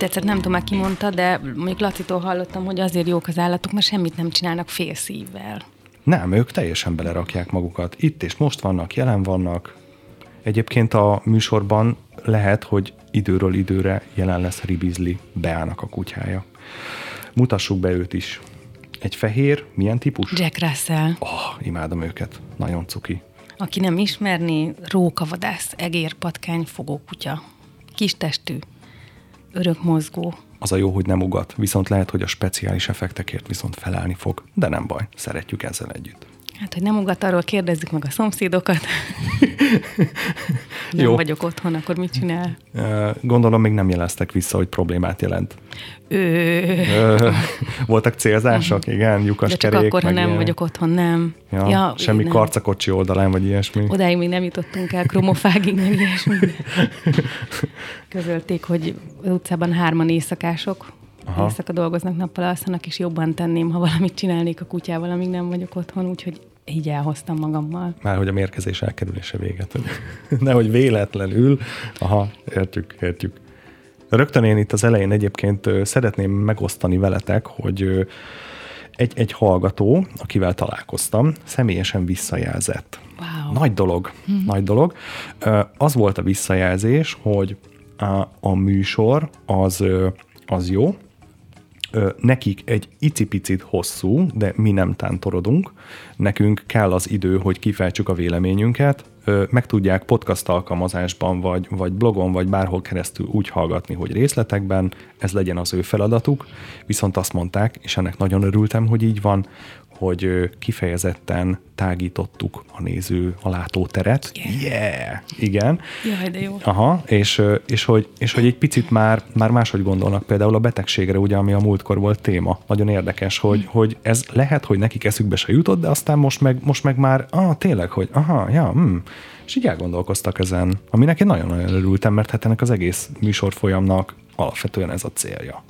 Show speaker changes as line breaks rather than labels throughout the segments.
tetszett, nem tudom, ki mondta, de mondjuk Lacitól hallottam, hogy azért jók az állatok, mert semmit nem csinálnak fél szívvel.
Nem, ők teljesen belerakják magukat. Itt és most vannak, jelen vannak. Egyébként a műsorban lehet, hogy időről időre jelen lesz Ribizli, beállnak a kutyája. Mutassuk be őt is. Egy fehér, milyen típus?
Jack Russell.
Oh, imádom őket. Nagyon cuki.
Aki nem ismerni, rókavadász, egér, patkány, fogókutya. Kis testű, örök.
Az a jó, hogy nem ugat, viszont lehet, hogy a speciális effektekért viszont felállni fog, de nem baj, szeretjük ezzel együtt.
Hát, hogy nem ugat, arról kérdezzük meg a szomszédokat. nem Jó. vagyok otthon, akkor mit csinál?
Gondolom még nem jeleztek vissza, hogy problémát jelent.
Ő...
Voltak célzások, igen, lyukas
De csak
kerék,
akkor, ha nem ilyen. vagyok otthon, nem.
Ja, ja, semmi nem. karcakocsi oldalán, vagy ilyesmi.
Odáig még nem jutottunk el, kromofágig, meg ilyesmi. Közölték, hogy az utcában hárman éjszakások, Aha. éjszaka dolgoznak, nappal alszanak, és jobban tenném, ha valamit csinálnék a kutyával, amíg nem vagyok otthon, úgyhogy így elhoztam magammal.
Már hogy a mérkezés elkerülése véget. Nehogy véletlenül. Aha, értjük, értjük. Rögtön én itt az elején egyébként szeretném megosztani veletek, hogy egy, egy hallgató, akivel találkoztam, személyesen visszajelzett.
Wow.
Nagy dolog, mm-hmm. nagy dolog. Az volt a visszajelzés, hogy a, a műsor az, az jó, nekik egy icipicit hosszú, de mi nem tántorodunk. Nekünk kell az idő, hogy kifejtsük a véleményünket, meg tudják podcast alkalmazásban, vagy, vagy blogon, vagy bárhol keresztül úgy hallgatni, hogy részletekben, ez legyen az ő feladatuk, viszont azt mondták, és ennek nagyon örültem, hogy így van, hogy kifejezetten tágítottuk a néző, a látóteret.
Yeah!
yeah! Igen.
Jaj, de jó.
Aha, és, és, hogy, és hogy egy picit már, már máshogy gondolnak például a betegségre, ugye, ami a múltkor volt téma. Nagyon érdekes, hogy, hm. hogy ez lehet, hogy nekik eszükbe se jutott, de aztán most meg, most meg már, ah, tényleg, hogy aha, ja, hm. És így elgondolkoztak ezen, aminek én nagyon-nagyon örültem, mert hát ennek az egész műsor folyamnak alapvetően ez a célja.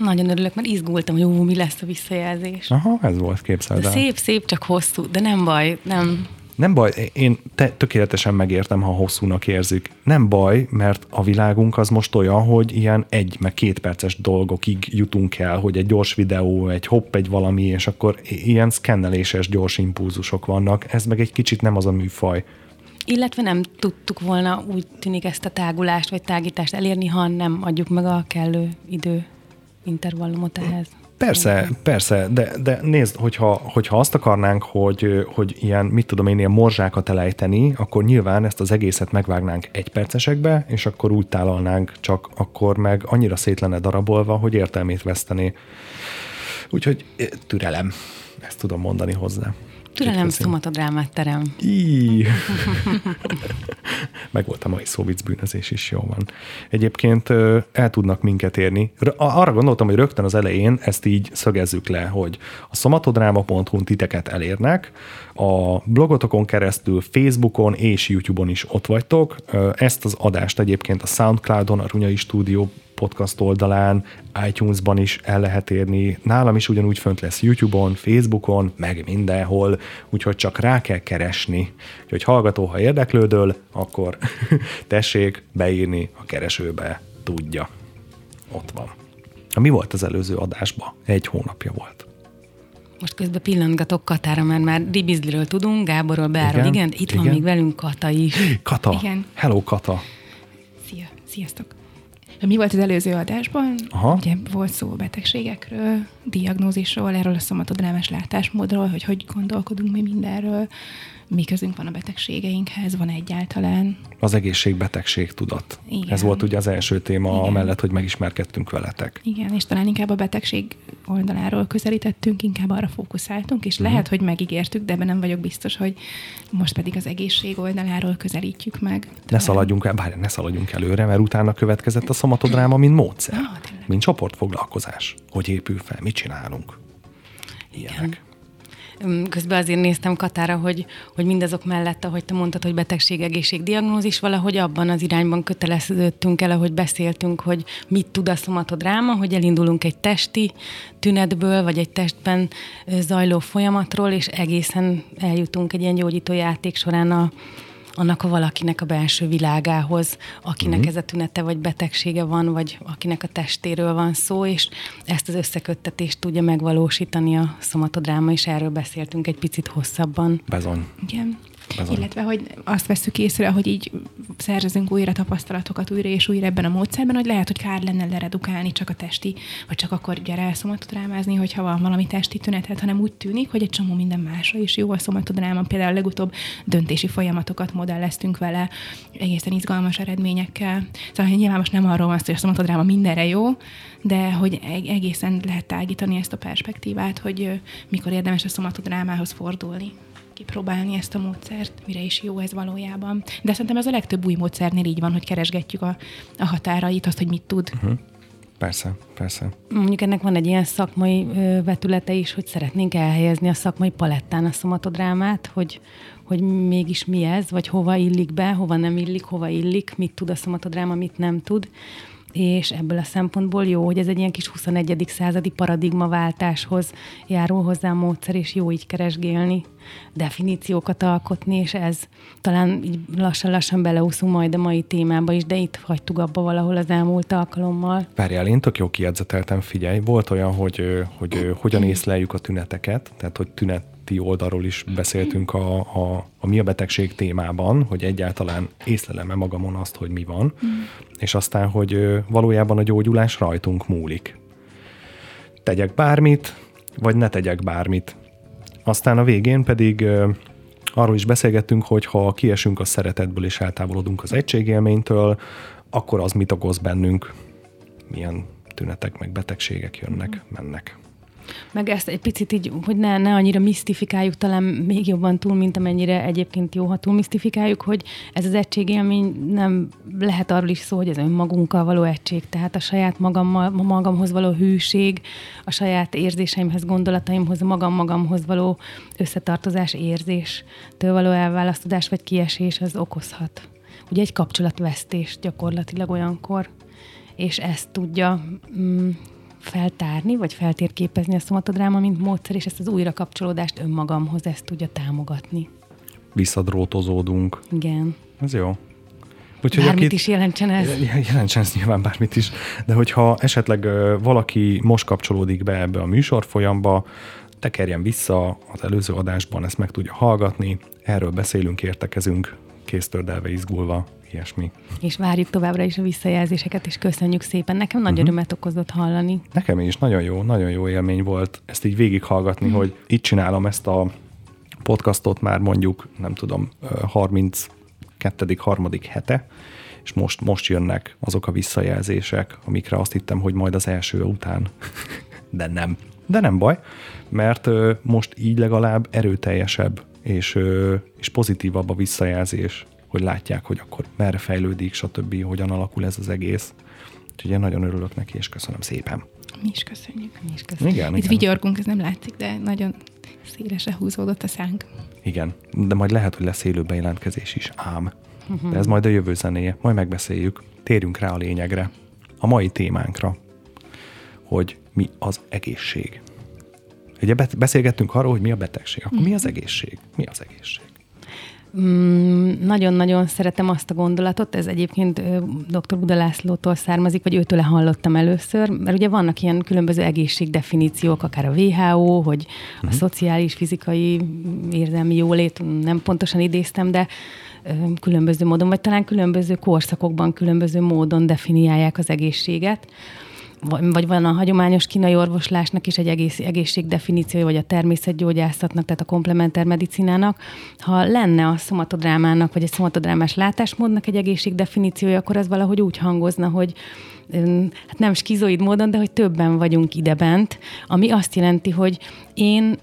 Nagyon örülök, mert izgultam, hogy jó, mi lesz a visszajelzés.
Aha, ez volt, képzeld
el. Szép, szép, csak hosszú, de nem baj, nem.
Nem baj, én te, tökéletesen megértem, ha hosszúnak érzik. Nem baj, mert a világunk az most olyan, hogy ilyen egy, meg két perces dolgokig jutunk el, hogy egy gyors videó, egy hopp, egy valami, és akkor ilyen szkenneléses gyors impulzusok vannak. Ez meg egy kicsit nem az a műfaj.
Illetve nem tudtuk volna úgy tűnik ezt a tágulást vagy tágítást elérni, ha nem adjuk meg a kellő idő intervallumot ehhez.
Persze, persze, de, de nézd, hogyha, hogyha azt akarnánk, hogy, hogy ilyen, mit tudom én, ilyen morzsákat elejteni, akkor nyilván ezt az egészet megvágnánk egy percesekbe, és akkor úgy tálalnánk, csak akkor meg annyira szét lenne darabolva, hogy értelmét veszteni. Úgyhogy eh, türelem, ezt tudom mondani hozzá.
Türelem szomatodrámát terem.
Meg volt a mai szóvic bűnözés is, jó van. Egyébként el tudnak minket érni. Arra gondoltam, hogy rögtön az elején ezt így szögezzük le, hogy a szomatodráma.hu titeket elérnek, a blogotokon keresztül, Facebookon és YouTube-on is ott vagytok. Ezt az adást egyébként a Soundcloudon, a Runyai Stúdió podcast oldalán, iTunes-ban is el lehet érni. Nálam is ugyanúgy fönt lesz YouTube-on, Facebookon, meg mindenhol, úgyhogy csak rá kell keresni. Úgyhogy hallgató, ha érdeklődöl, akkor tessék beírni a keresőbe, tudja. Ott van. Mi volt az előző adásban? Egy hónapja volt.
Most közben pillantgatok Katára, mert már Ribizliről tudunk, Gáborról, Beáról, igen, igen, itt igen. van még velünk Kata is.
Kata, igen. hello Kata.
Szia, sziasztok. Mi volt az előző adásban? Aha. Ugye volt szó betegségekről, diagnózisról, erről a szomatodrámás látásmódról, hogy hogy gondolkodunk mi mindenről, mi közünk van a betegségeinkhez, van egyáltalán.
Az egészségbetegség tudat. Igen. Ez volt ugye az első téma, Igen. amellett, hogy megismerkedtünk veletek.
Igen, és talán inkább a betegség oldaláról közelítettünk, inkább arra fókuszáltunk, és uh-huh. lehet, hogy megígértük, de ebben nem vagyok biztos, hogy most pedig az egészség oldaláról közelítjük meg.
Ne szaladjunk el, bár ne szaladjunk előre, mert utána következett a szomatodráma, mint módszer, ah, mint csoportfoglalkozás. Hogy épül fel, mit csinálunk. Ilyenek. Igen.
Közben azért néztem Katára, hogy, hogy mindazok mellett, ahogy te mondtad, hogy betegség, egészség, diagnózis, valahogy abban az irányban köteleződtünk el, ahogy beszéltünk, hogy mit tud a szomatodráma, hogy elindulunk egy testi tünetből, vagy egy testben zajló folyamatról, és egészen eljutunk egy ilyen gyógyító játék során a, annak a valakinek a belső világához, akinek uh-huh. ez a tünete vagy betegsége van, vagy akinek a testéről van szó, és ezt az összeköttetést tudja megvalósítani a szomatodráma, és erről beszéltünk egy picit hosszabban.
Bezony.
Igen. Azon. Illetve, hogy azt veszük észre, hogy így szerzünk újra tapasztalatokat újra és újra ebben a módszerben, hogy lehet, hogy kár lenne leredukálni csak a testi, vagy csak akkor gyere el szomatodrámázni, hogyha van valami testi tünetet, hanem úgy tűnik, hogy egy csomó minden másra is jó a szomatodráma. Például legutóbb döntési folyamatokat modelleztünk vele, egészen izgalmas eredményekkel. Szóval nyilván most nem arról van szó, hogy a szomatodráma mindenre jó, de hogy egészen lehet tágítani ezt a perspektívát, hogy mikor érdemes a szomatodrámához fordulni kipróbálni ezt a módszert, mire is jó ez valójában. De szerintem ez a legtöbb új módszernél így van, hogy keresgetjük a, a határait, azt, hogy mit tud. Uh-huh.
Persze, persze.
Mondjuk ennek van egy ilyen szakmai ö, vetülete is, hogy szeretnénk elhelyezni a szakmai palettán a szomatodrámát, hogy, hogy mégis mi ez, vagy hova illik be, hova nem illik, hova illik, mit tud a szomatodráma, mit nem tud és ebből a szempontból jó, hogy ez egy ilyen kis 21. századi paradigmaváltáshoz járul hozzá a módszer, és jó így keresgélni, definíciókat alkotni, és ez talán így lassan-lassan beleúszunk majd a mai témába is, de itt hagytuk abba valahol az elmúlt alkalommal.
Várjál, én tök jó kijegyzeteltem, figyelj, volt olyan, hogy, hogy hogyan észleljük a tüneteket, tehát hogy tünet ti oldalról is beszéltünk a, a, a mi a betegség témában, hogy egyáltalán észlelem-e magamon azt, hogy mi van, mm. és aztán, hogy valójában a gyógyulás rajtunk múlik. Tegyek bármit, vagy ne tegyek bármit. Aztán a végén pedig arról is beszélgettünk, hogy ha kiesünk a szeretetből és eltávolodunk az egységélménytől, akkor az mit okoz bennünk, milyen tünetek meg betegségek jönnek, mennek.
Meg ezt egy picit így, hogy ne, ne annyira misztifikáljuk talán még jobban túl, mint amennyire egyébként jó, ha túl misztifikáljuk, hogy ez az egységélmény nem lehet arról is szó, hogy ez önmagunkkal való egység, tehát a saját magammal, magamhoz való hűség, a saját érzéseimhez, gondolataimhoz, magam magamhoz való összetartozás, érzéstől való elválasztodás vagy kiesés az okozhat. Ugye egy kapcsolatvesztés gyakorlatilag olyankor, és ezt tudja mm, feltárni, vagy feltérképezni a szomatodráma, mint módszer, és ezt az újrakapcsolódást önmagamhoz ezt tudja támogatni.
Visszadrótozódunk.
Igen.
Ez jó.
Úgyhogy bármit akit, is jelentsen ez.
Jelentsen ez nyilván bármit is. De hogyha esetleg valaki most kapcsolódik be ebbe a műsorfolyamba, tekerjen vissza az előző adásban, ezt meg tudja hallgatni. Erről beszélünk, értekezünk, kéztördelve, izgulva, ilyesmi.
És várjuk továbbra is a visszajelzéseket, és köszönjük szépen. Nekem nagy uh-huh. örömet okozott hallani.
Nekem is nagyon jó, nagyon jó élmény volt ezt így végighallgatni, uh-huh. hogy itt csinálom ezt a podcastot már mondjuk, nem tudom, 32. harmadik hete, és most, most jönnek azok a visszajelzések, amikre azt hittem, hogy majd az első után. De nem. De nem baj, mert most így legalább erőteljesebb és, és pozitívabb a visszajelzés hogy látják, hogy akkor merre fejlődik, stb., hogyan alakul ez az egész. Úgyhogy én nagyon örülök neki, és köszönöm szépen.
Mi is köszönjük.
Mi is köszönjük.
Igen,
Itt igen. vigyorgunk, ez nem látszik, de nagyon szélesre húzódott a szánk.
Igen, de majd lehet, hogy lesz élő bejelentkezés is, ám. Uh-huh. De ez majd a jövő zenéje, majd megbeszéljük. Térjünk rá a lényegre, a mai témánkra, hogy mi az egészség. Ugye beszélgettünk arról, hogy mi a betegség. Akkor uh-huh. mi az mhm. egészség? Mi az egészség?
Mm, nagyon-nagyon szeretem azt a gondolatot, ez egyébként dr. Budalászlótól származik, vagy őtől hallottam először, mert ugye vannak ilyen különböző egészségdefiníciók, akár a WHO, hogy a mhm. szociális, fizikai, érzelmi jólét, nem pontosan idéztem, de különböző módon, vagy talán különböző korszakokban különböző módon definiálják az egészséget vagy van a hagyományos kínai orvoslásnak is egy egész, egészségdefiníciója, vagy a természetgyógyászatnak, tehát a komplementer medicinának. Ha lenne a szomatodrámának, vagy egy szomatodrámás látásmódnak egy egészségdefiníciója, akkor az valahogy úgy hangozna, hogy hát nem skizoid módon, de hogy többen vagyunk idebent, ami azt jelenti, hogy én,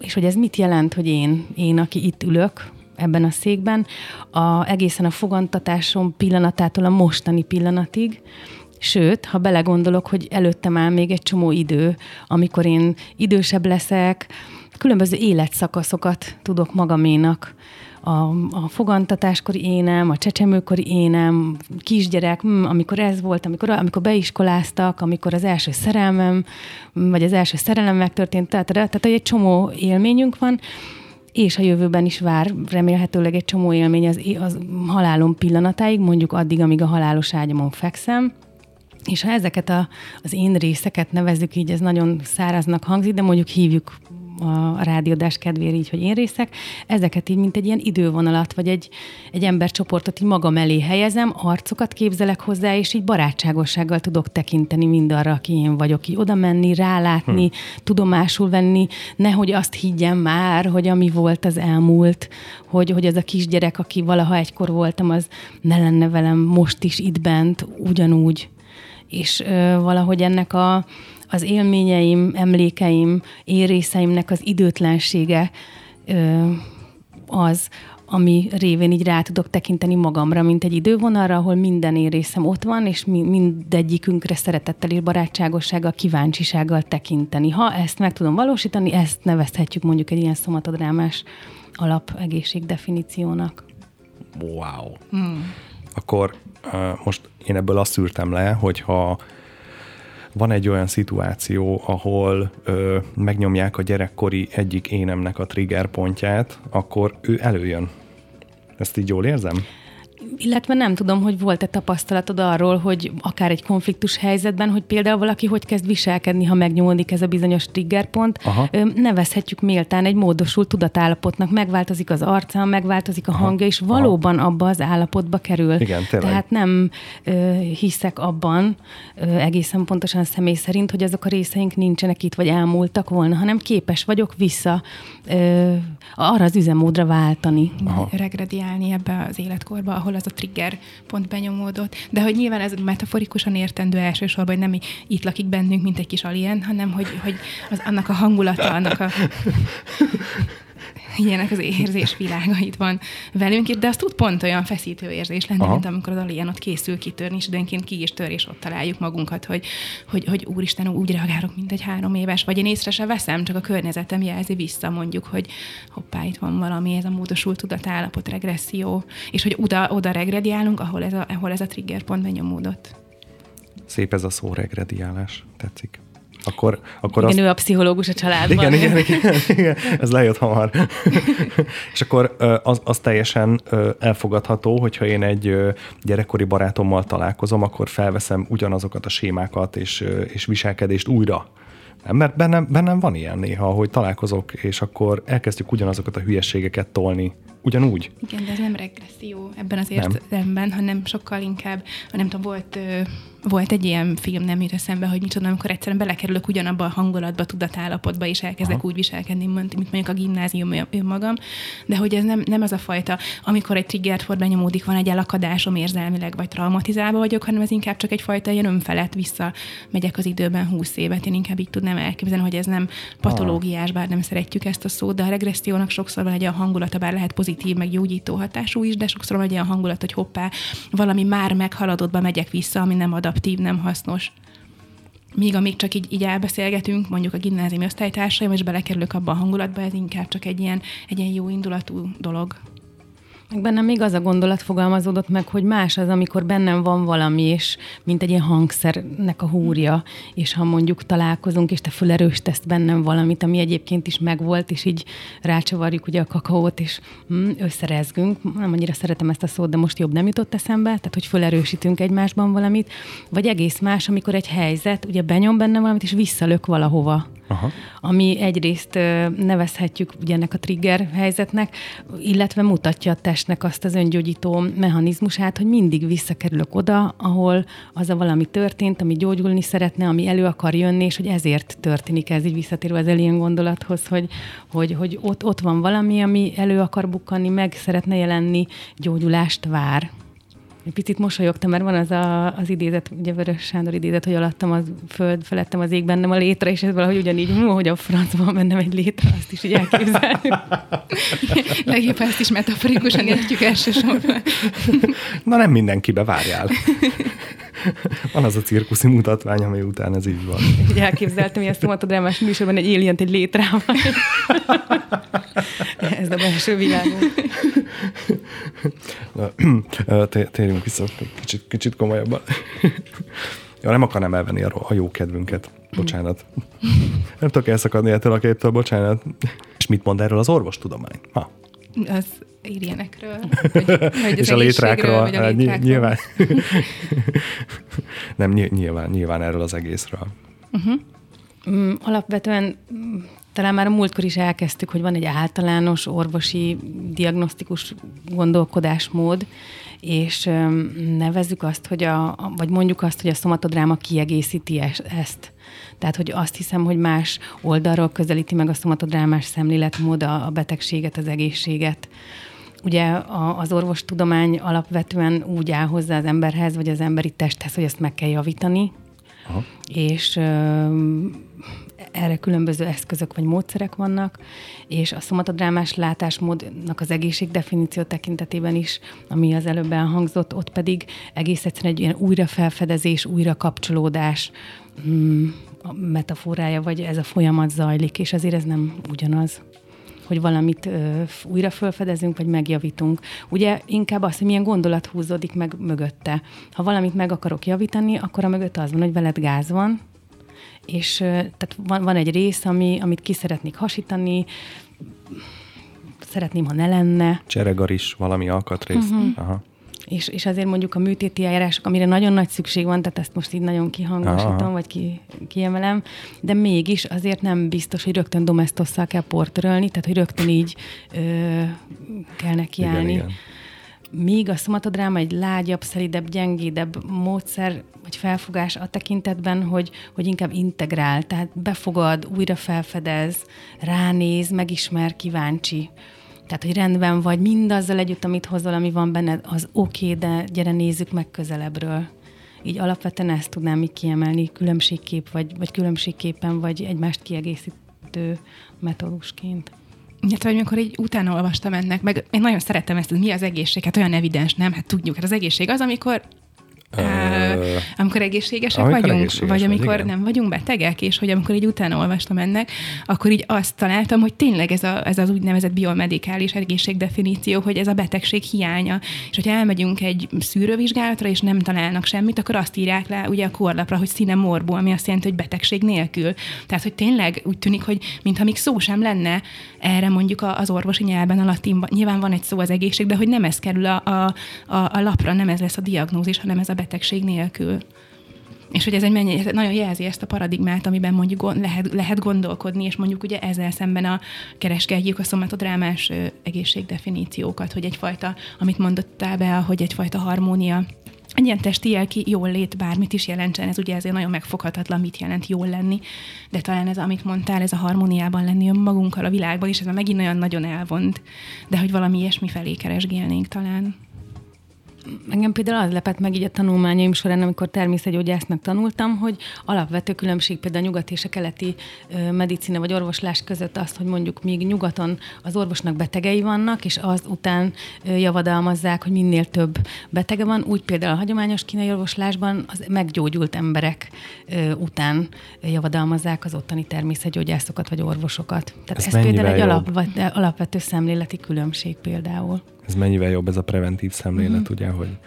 és hogy ez mit jelent, hogy én, én, aki itt ülök, ebben a székben, a, egészen a fogantatásom pillanatától a mostani pillanatig, Sőt, ha belegondolok, hogy előttem áll még egy csomó idő, amikor én idősebb leszek, különböző életszakaszokat tudok magaménak. A, a fogantatáskori énem, a csecsemőkori énem, kisgyerek, hm, amikor ez volt, amikor, amikor beiskoláztak, amikor az első szerelmem, vagy az első szerelem megtörtént, tehát, tehát egy csomó élményünk van, és a jövőben is vár remélhetőleg egy csomó élmény az, az halálom pillanatáig, mondjuk addig, amíg a halálos ágyamon fekszem, és ha ezeket a, az én részeket nevezzük így, ez nagyon száraznak hangzik, de mondjuk hívjuk a rádiódás kedvére így, hogy én részek, ezeket így, mint egy ilyen idővonalat, vagy egy, egy embercsoportot így magam elé helyezem, arcokat képzelek hozzá, és így barátságossággal tudok tekinteni mindarra, aki én vagyok, így oda menni, rálátni, hm. tudomásul venni, nehogy azt higgyem már, hogy ami volt az elmúlt, hogy, hogy ez a kisgyerek, aki valaha egykor voltam, az ne lenne velem most is itt bent, ugyanúgy. És ö, valahogy ennek a, az élményeim, emlékeim, érészeimnek az időtlensége ö, az, ami révén így rá tudok tekinteni magamra, mint egy idővonalra, ahol minden érészem ott van, és mi, mindegyikünkre szeretettel és barátságossággal, kíváncsisággal tekinteni. Ha ezt meg tudom valósítani, ezt nevezhetjük mondjuk egy ilyen szomatodrámás alapegészség definíciónak.
Wow. Hmm. Akkor most én ebből azt szűrtem le, hogyha van egy olyan szituáció, ahol ö, megnyomják a gyerekkori egyik énemnek a trigger pontját, akkor ő előjön. Ezt így jól érzem?
Illetve nem tudom, hogy volt-e tapasztalatod arról, hogy akár egy konfliktus helyzetben, hogy például valaki hogy kezd viselkedni, ha megnyomódik ez a bizonyos triggerpont, Aha. nevezhetjük méltán egy módosult tudatállapotnak, megváltozik az arca, megváltozik a Aha. hangja, és valóban Aha. abba az állapotba kerül.
Igen, tényleg.
Tehát nem ö, hiszek abban ö, egészen pontosan személy szerint, hogy azok a részeink nincsenek itt, vagy elmúltak volna, hanem képes vagyok vissza ö, arra az üzemmódra váltani.
Aha. Regrediálni ebbe az életkorba, ahol az a trigger pont benyomódott. De hogy nyilván ez metaforikusan értendő elsősorban, hogy nem itt lakik bennünk, mint egy kis alien, hanem hogy, hogy az, annak a hangulata, annak a ilyenek az érzésvilága itt van velünk, de az tud pont olyan feszítő érzés lenni, Aha. mint amikor az alien ott készül kitörni, és időnként ki is tör, és ott találjuk magunkat, hogy, hogy, hogy úristen, úgy reagálok, mint egy három éves, vagy én észre se veszem, csak a környezetem jelzi vissza, mondjuk, hogy hoppá, itt van valami, ez a módosult tudatállapot, regresszió, és hogy oda, oda regrediálunk, ahol ez a, ahol ez a trigger pont benyomódott.
Szép ez a szó regrediálás, tetszik akkor, akkor
igen, azt... ő a pszichológus a családban.
Igen, igen, igen, igen ez lejött hamar. és akkor az, az teljesen elfogadható, hogyha én egy gyerekkori barátommal találkozom, akkor felveszem ugyanazokat a sémákat és, és viselkedést újra. Nem, mert bennem, bennem van ilyen néha, hogy találkozok, és akkor elkezdjük ugyanazokat a hülyességeket tolni ugyanúgy.
Igen, de ez nem regresszió ebben az értelemben, hanem sokkal inkább, nem tudom, volt volt egy ilyen film, nem jut eszembe, hogy micsoda, amikor egyszerűen belekerülök ugyanabba a hangulatba, tudatállapotba, és elkezdek Aha. úgy viselkedni, mint mondjuk a gimnázium önmagam, de hogy ez nem, nem az a fajta, amikor egy triggert for benyomódik, van egy elakadásom érzelmileg, vagy traumatizálva vagyok, hanem ez inkább csak egyfajta ilyen önfelett vissza megyek az időben húsz évet. Én inkább így tudnám elképzelni, hogy ez nem patológiás, bár nem szeretjük ezt a szót, de a regressziónak sokszor van egy olyan hangulata, bár lehet pozitív, meg gyógyító hatású is, de sokszor van egy olyan hangulat, hogy hoppá, valami már meghaladottba megyek vissza, ami nem ad adaptív, nem hasznos. Míg amíg csak így, így elbeszélgetünk, mondjuk a gimnáziumi osztálytársaim, és belekerülök abba a hangulatba, ez inkább csak egy ilyen, egy ilyen jó indulatú dolog.
Bennem még az a gondolat fogalmazódott meg, hogy más az, amikor bennem van valami, és mint egy ilyen hangszernek a húrja, és ha mondjuk találkozunk, és te fölerősítesz bennem valamit, ami egyébként is megvolt, és így rácsavarjuk ugye a kakaót, és mm, összerezgünk. Nem annyira szeretem ezt a szót, de most jobb nem jutott eszembe, tehát hogy fölerősítünk egymásban valamit, vagy egész más, amikor egy helyzet, ugye benyom bennem valamit, és visszalök valahova Aha. ami egyrészt nevezhetjük ugye ennek a trigger helyzetnek, illetve mutatja a testnek azt az öngyógyító mechanizmusát, hogy mindig visszakerülök oda, ahol az a valami történt, ami gyógyulni szeretne, ami elő akar jönni, és hogy ezért történik ez, így visszatérve az elén gondolathoz, hogy, hogy, hogy ott, ott van valami, ami elő akar bukkanni, meg szeretne jelenni, gyógyulást vár. Egy picit mosolyogtam, mert van az a, az idézet, ugye Vörös Sándor idézet, hogy alattam a föld, felettem az ég bennem a létre, és ez valahogy ugyanígy, hogy a francban bennem egy létre, azt is így elképzelni.
Legjobb, ezt is metaforikusan értjük elsősorban.
Na nem mindenkibe várjál. Van az a cirkuszi mutatvány, ami után ez így van.
Így elképzeltem, hogy ezt a matodrámás műsorban egy alien egy létrával. ez a belső világunk.
térjünk vissza kicsit, kicsit komolyabban. Ja, nem akarnám elvenni a, a jó kedvünket. Bocsánat. Nem tudok elszakadni ettől a képtől, bocsánat. És mit mond erről az orvostudomány? Ha.
Az érjenekről, vagy, vagy
és a létrákról, vagy a hát létrákról. nyilván. Nem, nyilván, nyilván erről az egészről.
Uh-huh. alapvetően talán már a múltkor is elkezdtük, hogy van egy általános orvosi diagnosztikus gondolkodásmód, és nevezzük azt, hogy a, vagy mondjuk azt, hogy a szomatodráma kiegészíti ezt. Tehát, hogy azt hiszem, hogy más oldalról közelíti meg a szomatodrámás szemléletmód a, a betegséget, az egészséget. Ugye a, az orvostudomány alapvetően úgy áll hozzá az emberhez, vagy az emberi testhez, hogy ezt meg kell javítani, Aha. és erre különböző eszközök vagy módszerek vannak, és a szomatodrámás látásmódnak az egészségdefiníció tekintetében is, ami az előbb elhangzott, ott pedig egész egyszerűen egy ilyen újrafelfedezés, újra kapcsolódás mm, a metaforája, vagy ez a folyamat zajlik, és azért ez nem ugyanaz hogy valamit ö, újra felfedezünk, vagy megjavítunk. Ugye inkább az, hogy milyen gondolat húzódik meg mögötte. Ha valamit meg akarok javítani, akkor a mögött az van, hogy veled gáz van, és tehát van, van egy rész, ami, amit ki szeretnék hasítani, szeretném, ha ne lenne.
Cseregar is valami alkatrész. Uh-huh. Aha.
És, és azért mondjuk a műtéti eljárások, amire nagyon nagy szükség van, tehát ezt most így nagyon kihangosítom, Aha. vagy ki, kiemelem, de mégis azért nem biztos, hogy rögtön domesztosszal kell portörölni, tehát hogy rögtön így ö, kell nekiállni. Igen, igen míg a szomatodráma egy lágyabb, szelidebb, gyengédebb módszer, vagy felfogás a tekintetben, hogy, hogy inkább integrál, tehát befogad, újra felfedez, ránéz, megismer, kíváncsi. Tehát, hogy rendben vagy, mindazzal együtt, amit hozol, ami van benned, az oké, okay, de gyere nézzük meg közelebbről. Így alapvetően ezt tudnám még kiemelni különbségkép, vagy, vagy különbségképpen, vagy egymást kiegészítő metódusként.
Illetve, hogy amikor így utána olvastam ennek, meg én nagyon szerettem ezt, hogy mi az egészség, hát olyan evidens, nem? Hát tudjuk, hát az egészség az, amikor Uh, amikor egészségesek amikor vagyunk, egészséges vagy amikor vagy, nem vagyunk betegek, és hogy amikor így utána olvastam ennek, akkor így azt találtam, hogy tényleg ez, a, ez az úgynevezett biomedikális egészségdefiníció, hogy ez a betegség hiánya. És hogyha elmegyünk egy szűrővizsgálatra, és nem találnak semmit, akkor azt írják le ugye a korlapra, hogy színe morbó, ami azt jelenti, hogy betegség nélkül. Tehát, hogy tényleg úgy tűnik, hogy mintha még szó sem lenne erre mondjuk az orvosi nyelven, a latinban. Nyilván van egy szó az egészség, de hogy nem ez kerül a, a, a, a lapra, nem ez lesz a diagnózis, hanem ez a betegség nélkül. És hogy ez egy mennyi, ez nagyon jelzi ezt a paradigmát, amiben mondjuk lehet, lehet gondolkodni, és mondjuk ugye ezzel szemben a kereskedjük a szomatodrámás egészségdefiníciókat, hogy egyfajta, amit mondottál be, hogy egyfajta harmónia egy ilyen testi jelki jól lét, bármit is jelentsen, ez ugye ezért nagyon megfoghatatlan, mit jelent jól lenni, de talán ez, amit mondtál, ez a harmóniában lenni önmagunkkal a világban is, ez megint olyan nagyon elvont, de hogy valami ilyesmi felé keresgélnénk talán.
Engem például az lepett meg így a tanulmányaim során, amikor természetgyógyásznak tanultam, hogy alapvető különbség például a nyugati és a keleti medicina vagy orvoslás között azt, hogy mondjuk még nyugaton az orvosnak betegei vannak, és az után javadalmazzák, hogy minél több betege van, úgy például a hagyományos kínai orvoslásban az meggyógyult emberek után javadalmazzák az ottani természetgyógyászokat vagy orvosokat. Tehát ez, ez például egy alap, alapvető szemléleti különbség például
ez mennyivel jobb ez a preventív szemlélet, mm-hmm. ugye, hogy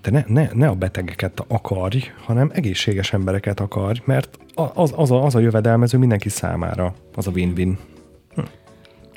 te ne, ne, ne a betegeket akarj, hanem egészséges embereket akarj, mert az, az, a, az a jövedelmező mindenki számára, az a win-win. Hm.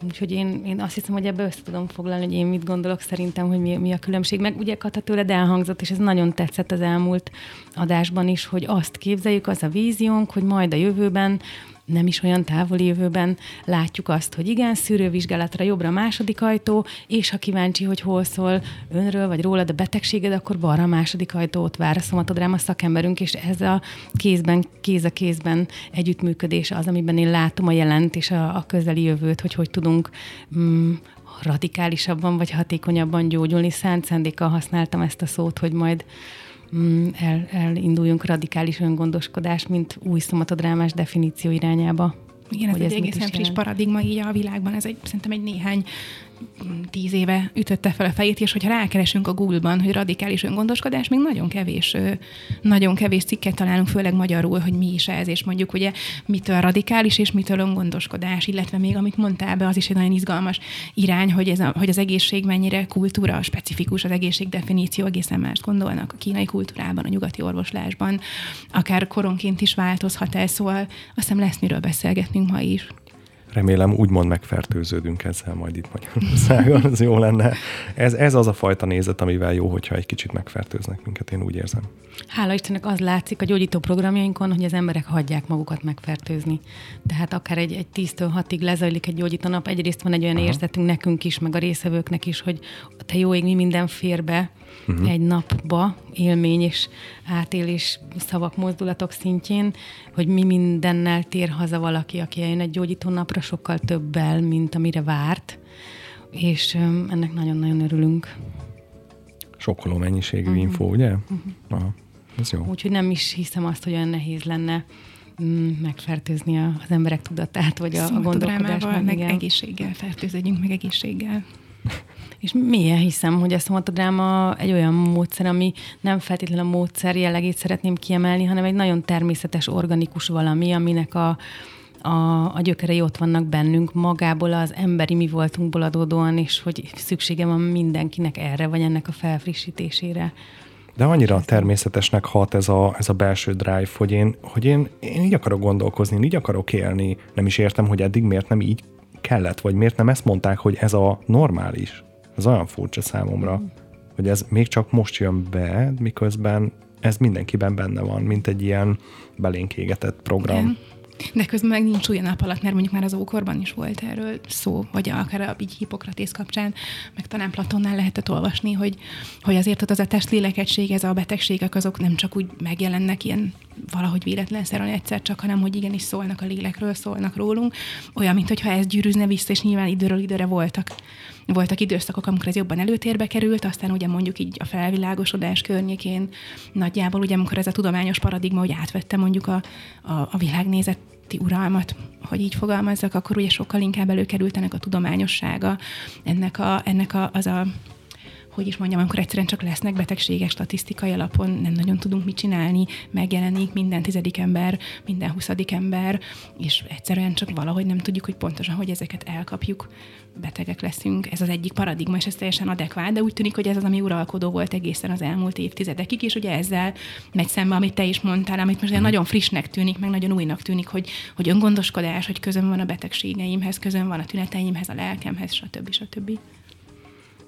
Úgyhogy én, én azt hiszem, hogy ebbe össze tudom foglalni, hogy én mit gondolok szerintem, hogy mi, mi a különbség. Meg ugye Kata tőled elhangzott, és ez nagyon tetszett az elmúlt adásban is, hogy azt képzeljük, az a víziónk, hogy majd a jövőben nem is olyan távoli jövőben látjuk azt, hogy igen, szűrővizsgálatra jobbra második ajtó, és ha kíváncsi, hogy hol szól önről vagy rólad a betegséged, akkor balra a második ajtót vár a szomatodráma szakemberünk, és ez a kézben, kéz a kézben együttműködés az, amiben én látom a jelent és a, a közeli jövőt, hogy hogy tudunk mm, radikálisabban vagy hatékonyabban gyógyulni. Szánt szándékkal használtam ezt a szót, hogy majd el, elinduljunk radikális öngondoskodás, mint új szomatodrámás definíció irányába.
Igen, ez egy egészen friss paradigma így a világban, ez egy, szerintem egy néhány tíz éve ütötte fel a fejét, és hogyha rákeresünk a Google-ban, hogy radikális öngondoskodás, még nagyon kevés, nagyon kevés cikket találunk, főleg magyarul, hogy mi is ez, és mondjuk ugye mitől radikális és mitől öngondoskodás, illetve még amit mondtál be, az is egy nagyon izgalmas irány, hogy, ez a, hogy az egészség mennyire kultúra specifikus, az egészség definíció egészen mást gondolnak a kínai kultúrában, a nyugati orvoslásban, akár koronként is változhat el, szóval azt hiszem lesz miről beszélgetnünk ma is.
Remélem úgymond megfertőződünk ezzel majd itt Magyarországon, az jó lenne. Ez, ez az a fajta nézet, amivel jó, hogyha egy kicsit megfertőznek minket, én úgy érzem.
Hála Istennek az látszik a gyógyító programjainkon, hogy az emberek hagyják magukat megfertőzni. Tehát akár egy, egy 10-től 6-ig lezajlik egy gyógyító nap, egyrészt van egy olyan Aha. érzetünk nekünk is, meg a részevőknek is, hogy te jó ég, mi minden fér be uh-huh. egy napba, élmény és átélés szavak, mozdulatok szintjén, hogy mi mindennel tér haza valaki, aki eljön egy gyógyító napra sokkal többel, mint amire várt, és ennek nagyon-nagyon örülünk.
Sokkoló mennyiségű uh-huh. info, ugye? Uh-huh. Aha, ez jó.
Úgyhogy nem is hiszem azt, hogy olyan nehéz lenne mm, megfertőzni az emberek tudatát, vagy a, a gondolkodást.
meg igen. egészséggel fertőződjünk, meg egészséggel.
És milyen hiszem, hogy a szomatodráma egy olyan módszer, ami nem feltétlenül a módszer jellegét szeretném kiemelni, hanem egy nagyon természetes, organikus valami, aminek a, a, a gyökerei ott vannak bennünk, magából az emberi mi voltunkból adódóan, és hogy szüksége van mindenkinek erre, vagy ennek a felfrissítésére.
De annyira természetesnek hat ez a, ez a belső drive, hogy én, hogy én, én így akarok gondolkozni, így akarok élni. Nem is értem, hogy eddig miért nem így kellett, vagy miért nem ezt mondták, hogy ez a normális. Ez olyan furcsa számomra, mm. hogy ez még csak most jön be, miközben ez mindenkiben benne van, mint egy ilyen belénk égetett program. Igen.
De közben meg nincs új nap alatt, mert mondjuk már az ókorban is volt erről szó, vagy akár a így Hippokratész kapcsán, meg talán Platonnál lehetett olvasni, hogy, hogy azért ott az a testlélekegység, ez a betegségek, azok nem csak úgy megjelennek ilyen valahogy véletlenszerűen egyszer csak, hanem hogy igenis szólnak a lélekről, szólnak rólunk, olyan, mintha ez gyűrűzne vissza, és nyilván időről időre voltak. Voltak időszakok, amikor ez jobban előtérbe került, aztán ugye mondjuk így a felvilágosodás környékén nagyjából, ugye amikor ez a tudományos paradigma, hogy átvette mondjuk a, a, a világnézeti uralmat, hogy így fogalmazzak, akkor ugye sokkal inkább előkerült ennek a tudományossága, ennek, a, ennek a, az a hogy is mondjam, amikor egyszerűen csak lesznek betegségek statisztikai alapon, nem nagyon tudunk mit csinálni, megjelenik minden tizedik ember, minden huszadik ember, és egyszerűen csak valahogy nem tudjuk, hogy pontosan, hogy ezeket elkapjuk, betegek leszünk. Ez az egyik paradigma, és ez teljesen adekvát, de úgy tűnik, hogy ez az, ami uralkodó volt egészen az elmúlt évtizedekig, és ugye ezzel megy szembe, amit te is mondtál, amit most nagyon frissnek tűnik, meg nagyon újnak tűnik, hogy, hogy öngondoskodás, hogy közön van a betegségeimhez, közön van a tüneteimhez, a lelkemhez, stb. stb.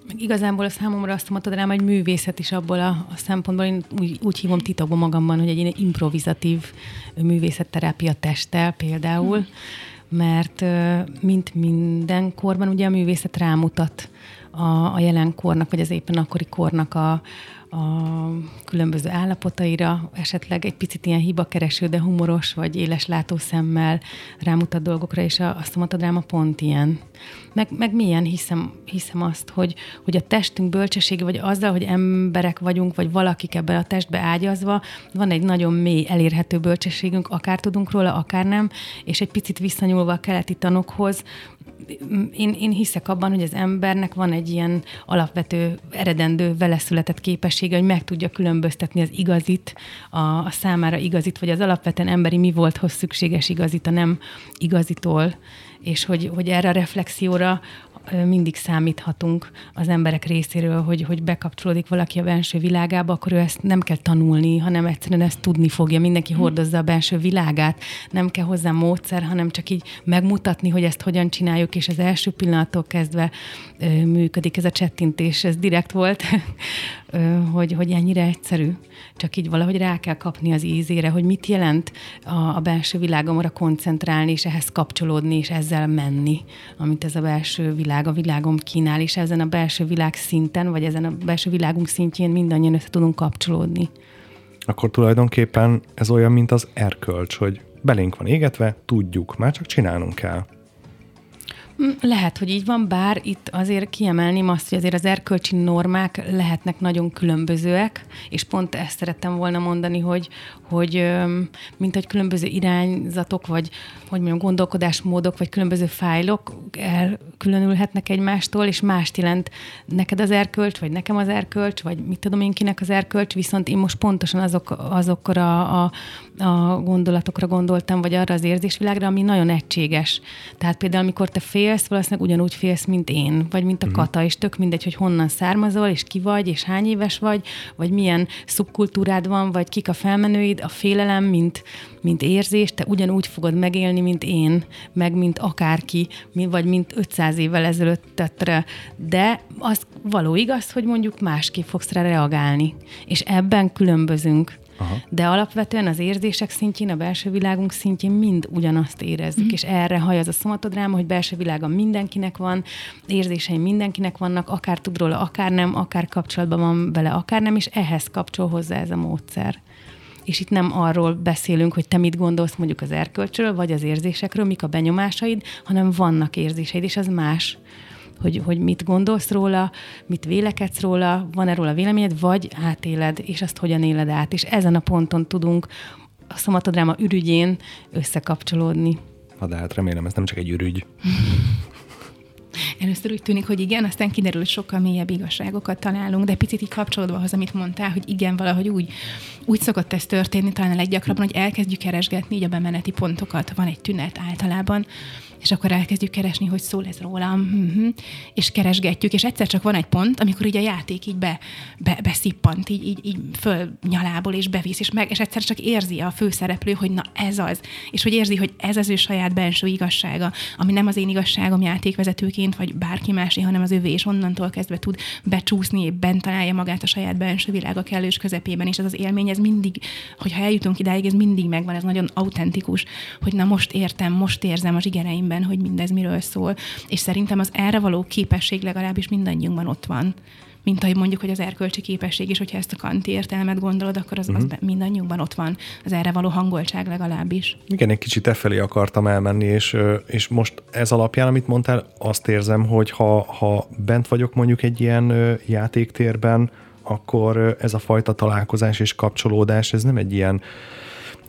Meg igazából a számomra azt mondtad rám, hogy művészet is abból a, a szempontból, én úgy, úgy hívom titokban magamban, hogy egy improvizatív művészetterápia testtel például, mert mint minden korban ugye a művészet rámutat a, a jelenkornak, vagy az éppen akkori kornak a, a különböző állapotaira, esetleg egy picit ilyen hibakereső, de humoros vagy éles látószemmel rámutat dolgokra, és a, a szomatodráma pont ilyen. Meg, meg milyen hiszem, hiszem azt, hogy, hogy a testünk bölcsessége, vagy azzal, hogy emberek vagyunk, vagy valakik ebben a testbe ágyazva, van egy nagyon mély, elérhető bölcsességünk, akár tudunk róla, akár nem, és egy picit visszanyúlva a keleti tanokhoz, én, én hiszek abban, hogy az embernek van egy ilyen alapvető, eredendő, vele született képessége, hogy meg tudja különböztetni az igazit, a, a számára igazit, vagy az alapvetően emberi mi volthoz szükséges igazit, a nem igazitól, és hogy, hogy erre a reflexióra mindig számíthatunk az emberek részéről, hogy, hogy bekapcsolódik valaki a belső világába, akkor ő ezt nem kell tanulni, hanem egyszerűen ezt tudni fogja. Mindenki hm. hordozza a belső világát, nem kell hozzá módszer, hanem csak így megmutatni, hogy ezt hogyan csináljuk, és az első pillanattól kezdve működik ez a csettintés, ez direkt volt, hogy, hogy ennyire egyszerű. Csak így valahogy rá kell kapni az ízére, hogy mit jelent a, a belső világomra koncentrálni, és ehhez kapcsolódni, és ezzel menni, amit ez a belső világ a világom kínál, és ezen a belső világ szinten, vagy ezen a belső világunk szintjén mindannyian össze tudunk kapcsolódni.
Akkor tulajdonképpen ez olyan, mint az erkölcs, hogy belénk van égetve, tudjuk, már csak csinálnunk kell.
Mm, lehet, hogy így van, bár itt azért kiemelném azt, hogy azért az erkölcsi normák lehetnek nagyon különbözőek, és pont ezt szerettem volna mondani, hogy, hogy mint hogy különböző irányzatok, vagy hogy mondjam, gondolkodásmódok, vagy különböző fájlok elkülönülhetnek egymástól, és mást jelent neked az erkölcs, vagy nekem az erkölcs, vagy mit tudom én kinek az erkölcs, viszont én most pontosan azok, azokra a, a gondolatokra gondoltam, vagy arra az érzésvilágra, ami nagyon egységes. Tehát például, amikor te fél félsz, valószínűleg ugyanúgy félsz, mint én, vagy mint a uh-huh. kata, és tök mindegy, hogy honnan származol, és ki vagy, és hány éves vagy, vagy milyen szubkultúrád van, vagy kik a felmenőid, a félelem, mint, mint érzés, te ugyanúgy fogod megélni, mint én, meg mint akárki, vagy mint 500 évvel ezelőtt tettre. De az való igaz, hogy mondjuk másképp fogsz rá reagálni. És ebben különbözünk. Aha. De alapvetően az érzések szintjén, a belső világunk szintjén mind ugyanazt érezzük, mm. és erre haj az a szomatodráma, hogy belső világa mindenkinek van, érzései mindenkinek vannak, akár tud róla, akár nem, akár kapcsolatban van vele, akár nem, és ehhez kapcsol hozzá ez a módszer és itt nem arról beszélünk, hogy te mit gondolsz mondjuk az erkölcsről, vagy az érzésekről, mik a benyomásaid, hanem vannak érzéseid, és az más hogy, hogy mit gondolsz róla, mit vélekedsz róla, van-e róla véleményed, vagy átéled, és azt hogyan éled át. És ezen a ponton tudunk a szomatodráma ürügyén összekapcsolódni.
Na de hát remélem, ez nem csak egy ürügy.
Először úgy tűnik, hogy igen, aztán kiderül, hogy sokkal mélyebb igazságokat találunk, de picit így kapcsolódva az, amit mondtál, hogy igen, valahogy úgy, úgy szokott ez történni, talán a leggyakrabban, hogy elkezdjük keresgetni így a bemeneti pontokat. Van egy tünet általában, és akkor elkezdjük keresni, hogy szól ez rólam, uh-huh. és keresgetjük, és egyszer csak van egy pont, amikor így a játék így be, be, beszippant, így, így, így föl nyalából, és bevisz, és, meg, és egyszer csak érzi a főszereplő, hogy na ez az, és hogy érzi, hogy ez az ő saját belső igazsága, ami nem az én igazságom játékvezetőként, vagy bárki másé, hanem az övé, és onnantól kezdve tud becsúszni, bent találja magát a saját belső világa kellős közepében, és ez az élmény, ez mindig, hogyha eljutunk idáig, ez mindig megvan, ez nagyon autentikus, hogy na most értem, most érzem a zsigereim szemben, hogy mindez miről szól. És szerintem az erre való képesség legalábbis mindannyiunkban ott van mint ahogy mondjuk, hogy az erkölcsi képesség is, hogyha ezt a kanti értelmet gondolod, akkor az, uh-huh. az mhm. mindannyiunkban ott van, az erre való hangoltság legalábbis.
Igen, egy kicsit e felé akartam elmenni, és, és most ez alapján, amit mondtál, azt érzem, hogy ha, ha bent vagyok mondjuk egy ilyen játéktérben, akkor ez a fajta találkozás és kapcsolódás, ez nem egy ilyen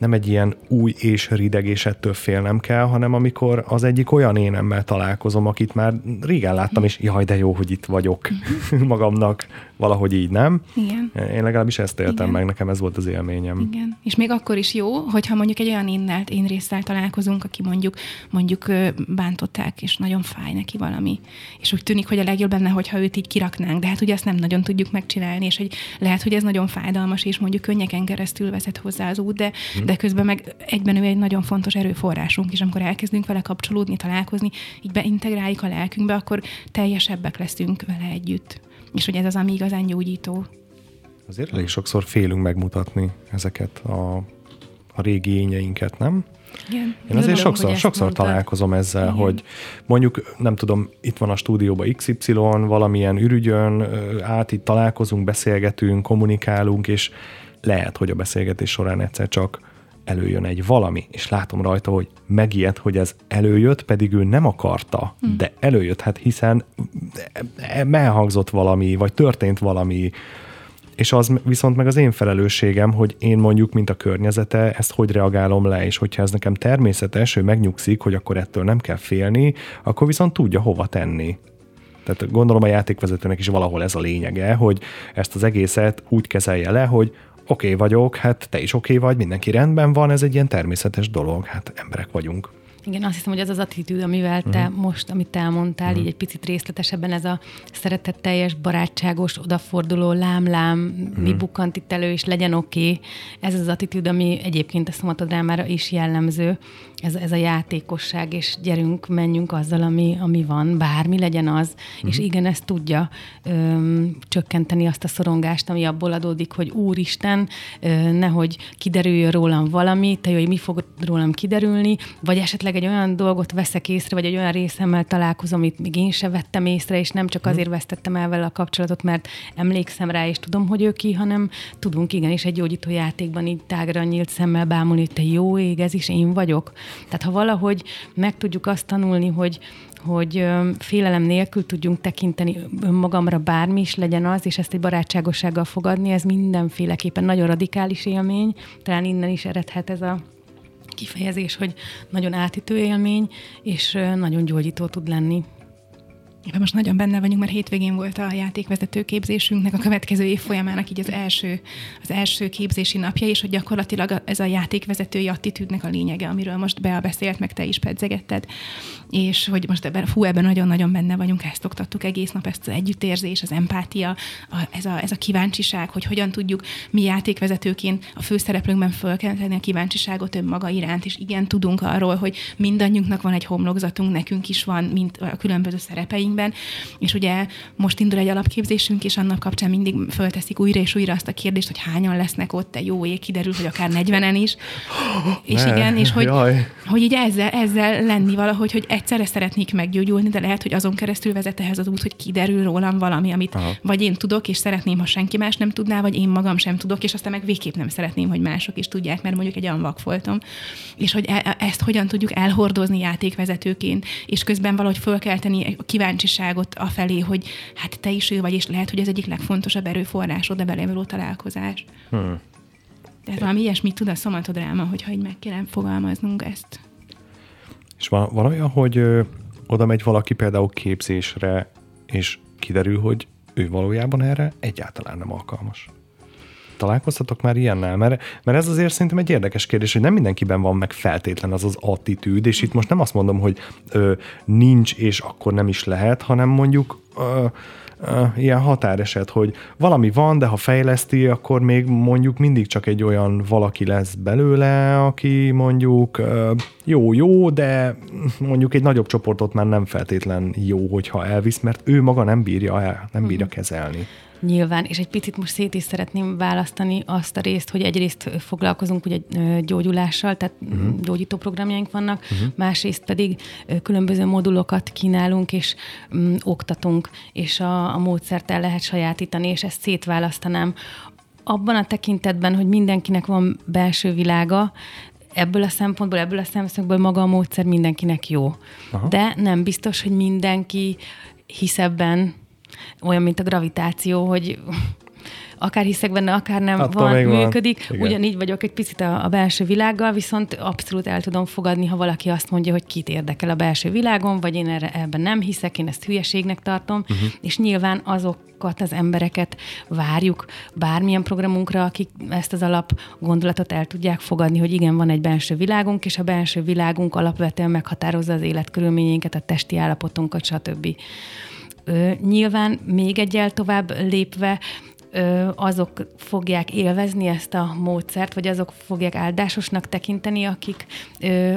nem egy ilyen új és rideg, és ettől félnem kell, hanem amikor az egyik olyan énemmel találkozom, akit már régen láttam, és jaj, de jó, hogy itt vagyok mhm. magamnak, valahogy így, nem?
Igen.
Én legalábbis ezt éltem Igen. meg, nekem ez volt az élményem.
Igen. És még akkor is jó, hogyha mondjuk egy olyan innelt, én résztel találkozunk, aki mondjuk, mondjuk bántották, és nagyon fáj neki valami. És úgy tűnik, hogy a legjobb lenne, hogyha őt így kiraknánk, de hát ugye ezt nem nagyon tudjuk megcsinálni, és hogy lehet, hogy ez nagyon fájdalmas, és mondjuk könnyeken keresztül vezet hozzá az út, de, hmm de közben meg egyben ő egy nagyon fontos erőforrásunk, és amikor elkezdünk vele kapcsolódni, találkozni, így beintegráljuk a lelkünkbe, akkor teljesebbek leszünk vele együtt. És hogy ez az, ami igazán gyógyító.
Azért elég sokszor félünk megmutatni ezeket a, a régi ényeinket, nem?
Igen.
Én azért Jó, sokszor, sokszor mondtad. találkozom ezzel, Igen. hogy mondjuk, nem tudom, itt van a stúdióban XY, valamilyen ürügyön, át itt találkozunk, beszélgetünk, kommunikálunk, és lehet, hogy a beszélgetés során egyszer csak előjön egy valami, és látom rajta, hogy megijed, hogy ez előjött, pedig ő nem akarta, hmm. de előjött, hát hiszen elhangzott valami, vagy történt valami, és az viszont meg az én felelősségem, hogy én mondjuk, mint a környezete, ezt hogy reagálom le, és hogyha ez nekem természetes, ő megnyugszik, hogy akkor ettől nem kell félni, akkor viszont tudja hova tenni. Tehát gondolom a játékvezetőnek is valahol ez a lényege, hogy ezt az egészet úgy kezelje le, hogy oké okay vagyok, hát te is oké okay vagy, mindenki rendben van, ez egy ilyen természetes dolog, hát emberek vagyunk.
Igen, azt hiszem, hogy az az attitűd, amivel te uh-huh. most, amit elmondtál, uh-huh. így egy picit részletesebben, ez a szeretetteljes, barátságos, odaforduló, lám-lám, uh-huh. mi bukkant itt elő, és legyen oké. Okay. Ez az attitűd, ami egyébként a szomatodrámára is jellemző ez, ez a játékosság, és gyerünk, menjünk azzal, ami, ami van, bármi legyen az, uh-huh. és igen, ez tudja öm, csökkenteni azt a szorongást, ami abból adódik, hogy Úristen, ö, nehogy kiderüljön rólam valami, te jó, mi fog rólam kiderülni, vagy esetleg egy olyan dolgot veszek észre, vagy egy olyan részemmel találkozom, amit még én sem vettem észre, és nem csak uh-huh. azért vesztettem el vele a kapcsolatot, mert emlékszem rá, és tudom, hogy ő ki, hanem tudunk igenis egy gyógyító játékban így tágra nyílt szemmel bámulni, hogy te jó ég, ez is én vagyok. Tehát ha valahogy meg tudjuk azt tanulni, hogy, hogy félelem nélkül tudjunk tekinteni önmagamra bármi is legyen az, és ezt egy barátságossággal fogadni, ez mindenféleképpen nagyon radikális élmény, talán innen is eredhet ez a kifejezés, hogy nagyon átítő élmény, és nagyon gyógyító tud lenni.
Éppen most nagyon benne vagyunk, mert hétvégén volt a játékvezető képzésünknek a következő év folyamának így az első, az első képzési napja, és hogy gyakorlatilag ez a játékvezetői attitűdnek a lényege, amiről most Bea beszélt, meg te is pedzegetted, és hogy most ebben, fú, ebben nagyon-nagyon benne vagyunk, ezt oktattuk egész nap, ezt az együttérzés, az empátia, a, ez, a, ez a kíváncsiság, hogy hogyan tudjuk mi játékvezetőként a főszereplőnkben fölkelteni a kíváncsiságot önmaga iránt, és igen, tudunk arról, hogy mindannyiunknak van egy homlokzatunk, nekünk is van, mint a különböző szerepeink, trainingsben, és ugye most indul egy alapképzésünk, és annak kapcsán mindig fölteszik újra és újra azt a kérdést, hogy hányan lesznek ott, te jó ég, kiderül, hogy akár 40-en is. és ne, igen, és hogy, hogy így ezzel, ezzel lenni valahogy, hogy egyszerre szeretnék meggyógyulni, de lehet, hogy azon keresztül vezet ehhez az út, hogy kiderül rólam valami, amit Aha. vagy én tudok, és szeretném, ha senki más nem tudná, vagy én magam sem tudok, és aztán meg végképp nem szeretném, hogy mások is tudják, mert mondjuk egy olyan vakfoltom. És hogy e- ezt hogyan tudjuk elhordozni játékvezetőként, és közben valahogy fölkelteni a kíváncsi kíváncsiságot afelé, hogy hát te is ő vagy, és lehet, hogy ez egyik legfontosabb erőforrásod a vele való találkozás. Hmm. Tehát valami ilyesmit tud a szomatodráma, hogyha így meg kéne fogalmaznunk ezt.
És van, van olyan, hogy ö, oda megy valaki például képzésre, és kiderül, hogy ő valójában erre egyáltalán nem alkalmas találkoztatok már ilyennel? Mert, mert ez azért szerintem egy érdekes kérdés, hogy nem mindenkiben van meg feltétlen az az attitűd, és itt most nem azt mondom, hogy ö, nincs, és akkor nem is lehet, hanem mondjuk ö, ö, ilyen határeset, hogy valami van, de ha fejleszti, akkor még mondjuk mindig csak egy olyan valaki lesz belőle, aki mondjuk jó-jó, de mondjuk egy nagyobb csoportot már nem feltétlen jó, hogyha elvisz, mert ő maga nem bírja el, nem bírja mhm. kezelni.
Nyilván, és egy picit most szét is szeretném választani azt a részt, hogy egyrészt foglalkozunk ugye gyógyulással, tehát uh-huh. gyógyító programjaink vannak, uh-huh. másrészt pedig különböző modulokat kínálunk, és um, oktatunk, és a, a módszert el lehet sajátítani, és ezt szétválasztanám abban a tekintetben, hogy mindenkinek van belső világa, ebből a szempontból, ebből a szemszögből maga a módszer mindenkinek jó. Aha. De nem biztos, hogy mindenki hisz ebben, olyan, mint a gravitáció, hogy akár hiszek benne, akár nem Attól van, működik. Van. Ugyanígy vagyok egy picit a, a belső világgal, viszont abszolút el tudom fogadni, ha valaki azt mondja, hogy kit érdekel a belső világon, vagy én erre, ebben nem hiszek, én ezt hülyeségnek tartom, uh-huh. és nyilván azokat az embereket várjuk bármilyen programunkra, akik ezt az alap gondolatot el tudják fogadni, hogy igen, van egy belső világunk, és a belső világunk alapvetően meghatározza az életkörülményeinket, a testi állapotunkat, stb. Nyilván még egyel tovább lépve azok fogják élvezni ezt a módszert, vagy azok fogják áldásosnak tekinteni, akik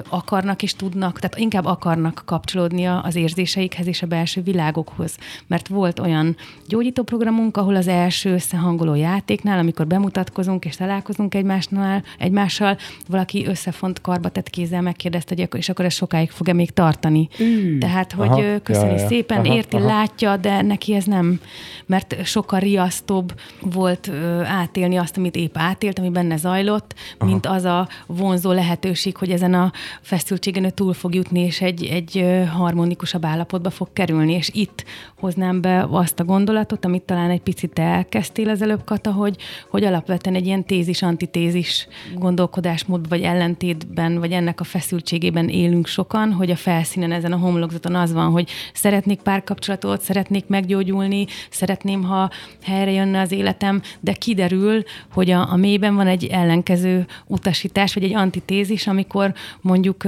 akarnak és tudnak, tehát inkább akarnak kapcsolódni az érzéseikhez és a belső világokhoz. Mert volt olyan gyógyítóprogramunk, ahol az első összehangoló játéknál, amikor bemutatkozunk és találkozunk egymásnál, egymással, valaki összefont karba tett kézzel megkérdezte, hogy és akkor ez sokáig fog-e még tartani. Mm. Tehát, hogy aha, köszöni ja. szépen, aha, érti, aha. látja, de neki ez nem, mert sokkal riasztóbb volt átélni azt, amit épp átélt, ami benne zajlott, Aha. mint az a vonzó lehetőség, hogy ezen a feszültségen ő túl fog jutni, és egy, egy harmonikusabb állapotba fog kerülni. És itt hoznám be azt a gondolatot, amit talán egy picit elkezdtél az előbb, Kata, hogy, hogy alapvetően egy ilyen tézis-antitézis gondolkodásmódban, vagy ellentétben, vagy ennek a feszültségében élünk sokan, hogy a felszínen, ezen a homlokzaton az van, hogy szeretnék párkapcsolatot, szeretnék meggyógyulni, szeretném, ha helyre jönne az életem, de kiderül, hogy a, a mélyben van egy ellenkező utasítás, vagy egy antitézis, amikor mondjuk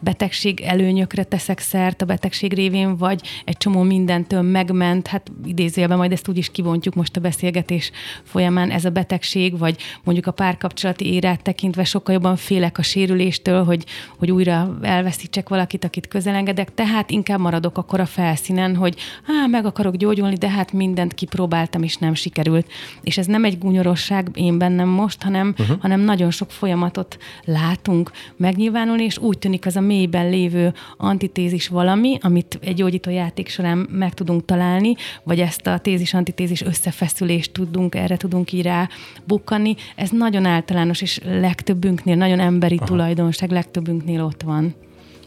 betegség előnyökre teszek szert a betegség révén, vagy egy csomó mindentől megment, hát idézőjelben majd ezt úgy is kivontjuk most a beszélgetés folyamán, ez a betegség, vagy mondjuk a párkapcsolati érát tekintve sokkal jobban félek a sérüléstől, hogy, hogy újra elveszítsek valakit, akit közelengedek, tehát inkább maradok akkor a felszínen, hogy á, meg akarok gyógyulni, de hát mindent kipróbáltam, és nem sikerült. És ez nem egy gúnyorosság én bennem most, hanem, uh-huh. hanem nagyon sok folyamatot látunk megnyilvánulni, és úgy tűnik az a mélyben lévő antitézis valami, amit egy gyógyító játék során meg tudunk találni, vagy ezt a tézis-antitézis összefeszülést tudunk, erre tudunk így rá bukkani. Ez nagyon általános, és legtöbbünknél, nagyon emberi Aha. tulajdonság, legtöbbünknél ott van.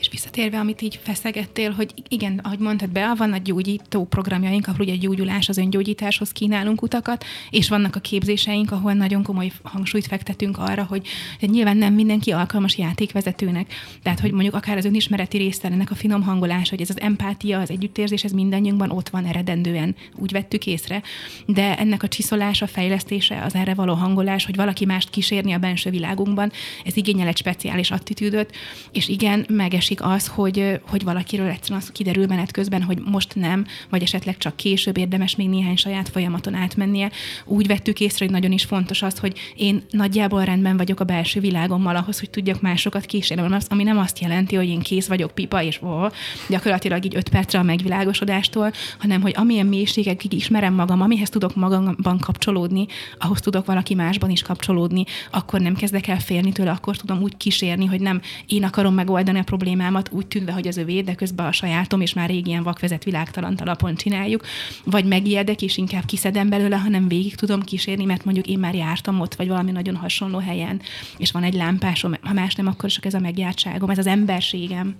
És visszatérve, amit így feszegettél, hogy igen, ahogy mondtad be, van a gyógyító programjaink, ahol ugye gyógyulás, az öngyógyításhoz kínálunk utakat, és vannak a képzéseink, ahol nagyon komoly hangsúlyt fektetünk arra, hogy, nyilván nem mindenki alkalmas játékvezetőnek. Tehát, hogy mondjuk akár az önismereti része, ennek a finom hangolás, hogy ez az empátia, az együttérzés, ez mindannyiunkban ott van eredendően, úgy vettük észre. De ennek a csiszolása, fejlesztése, az erre való hangolás, hogy valaki mást kísérni a benső világunkban, ez igényel egy speciális attitűdöt, és igen, megesik az, hogy, hogy valakiről egyszerűen az kiderül menet közben, hogy most nem, vagy esetleg csak később érdemes még néhány saját folyamaton átmennie. Úgy vettük észre, hogy nagyon is fontos az, hogy én nagyjából rendben vagyok a belső világommal ahhoz, hogy tudjak másokat kísérni, ami nem azt jelenti, hogy én kész vagyok pipa, és ó, gyakorlatilag így öt percre a megvilágosodástól, hanem hogy amilyen mélységekig ismerem magam, amihez tudok magamban kapcsolódni, ahhoz tudok valaki másban is kapcsolódni, akkor nem kezdek el félni tőle, akkor tudom úgy kísérni, hogy nem én akarom megoldani a problémámat, úgy tűnve, hogy az övé, de közben a sajátom, és már régi ilyen vakvezet világtalan alapon csináljuk, vagy megijedek, és inkább kiszedem belőle, hanem végig tudom kísérni, mert mondjuk én már jártam ott, vagy valami nagyon hasonló helyen, és van egy lámpásom, ha más nem, akkor csak ez a megjártságom, ez az emberségem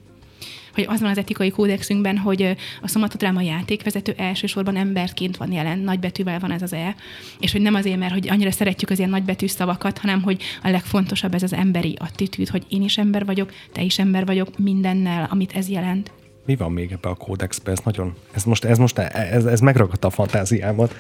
hogy az van az etikai kódexünkben, hogy a szomatodráma játékvezető elsősorban emberként van jelen, nagybetűvel van ez az E, és hogy nem azért, mert hogy annyira szeretjük az ilyen nagybetű szavakat, hanem hogy a legfontosabb ez az emberi attitűd, hogy én is ember vagyok, te is ember vagyok, mindennel, amit ez jelent
mi van még ebbe a kódexbe? Ez nagyon, ez most, ez most, ez, ez megragadta a fantáziámat.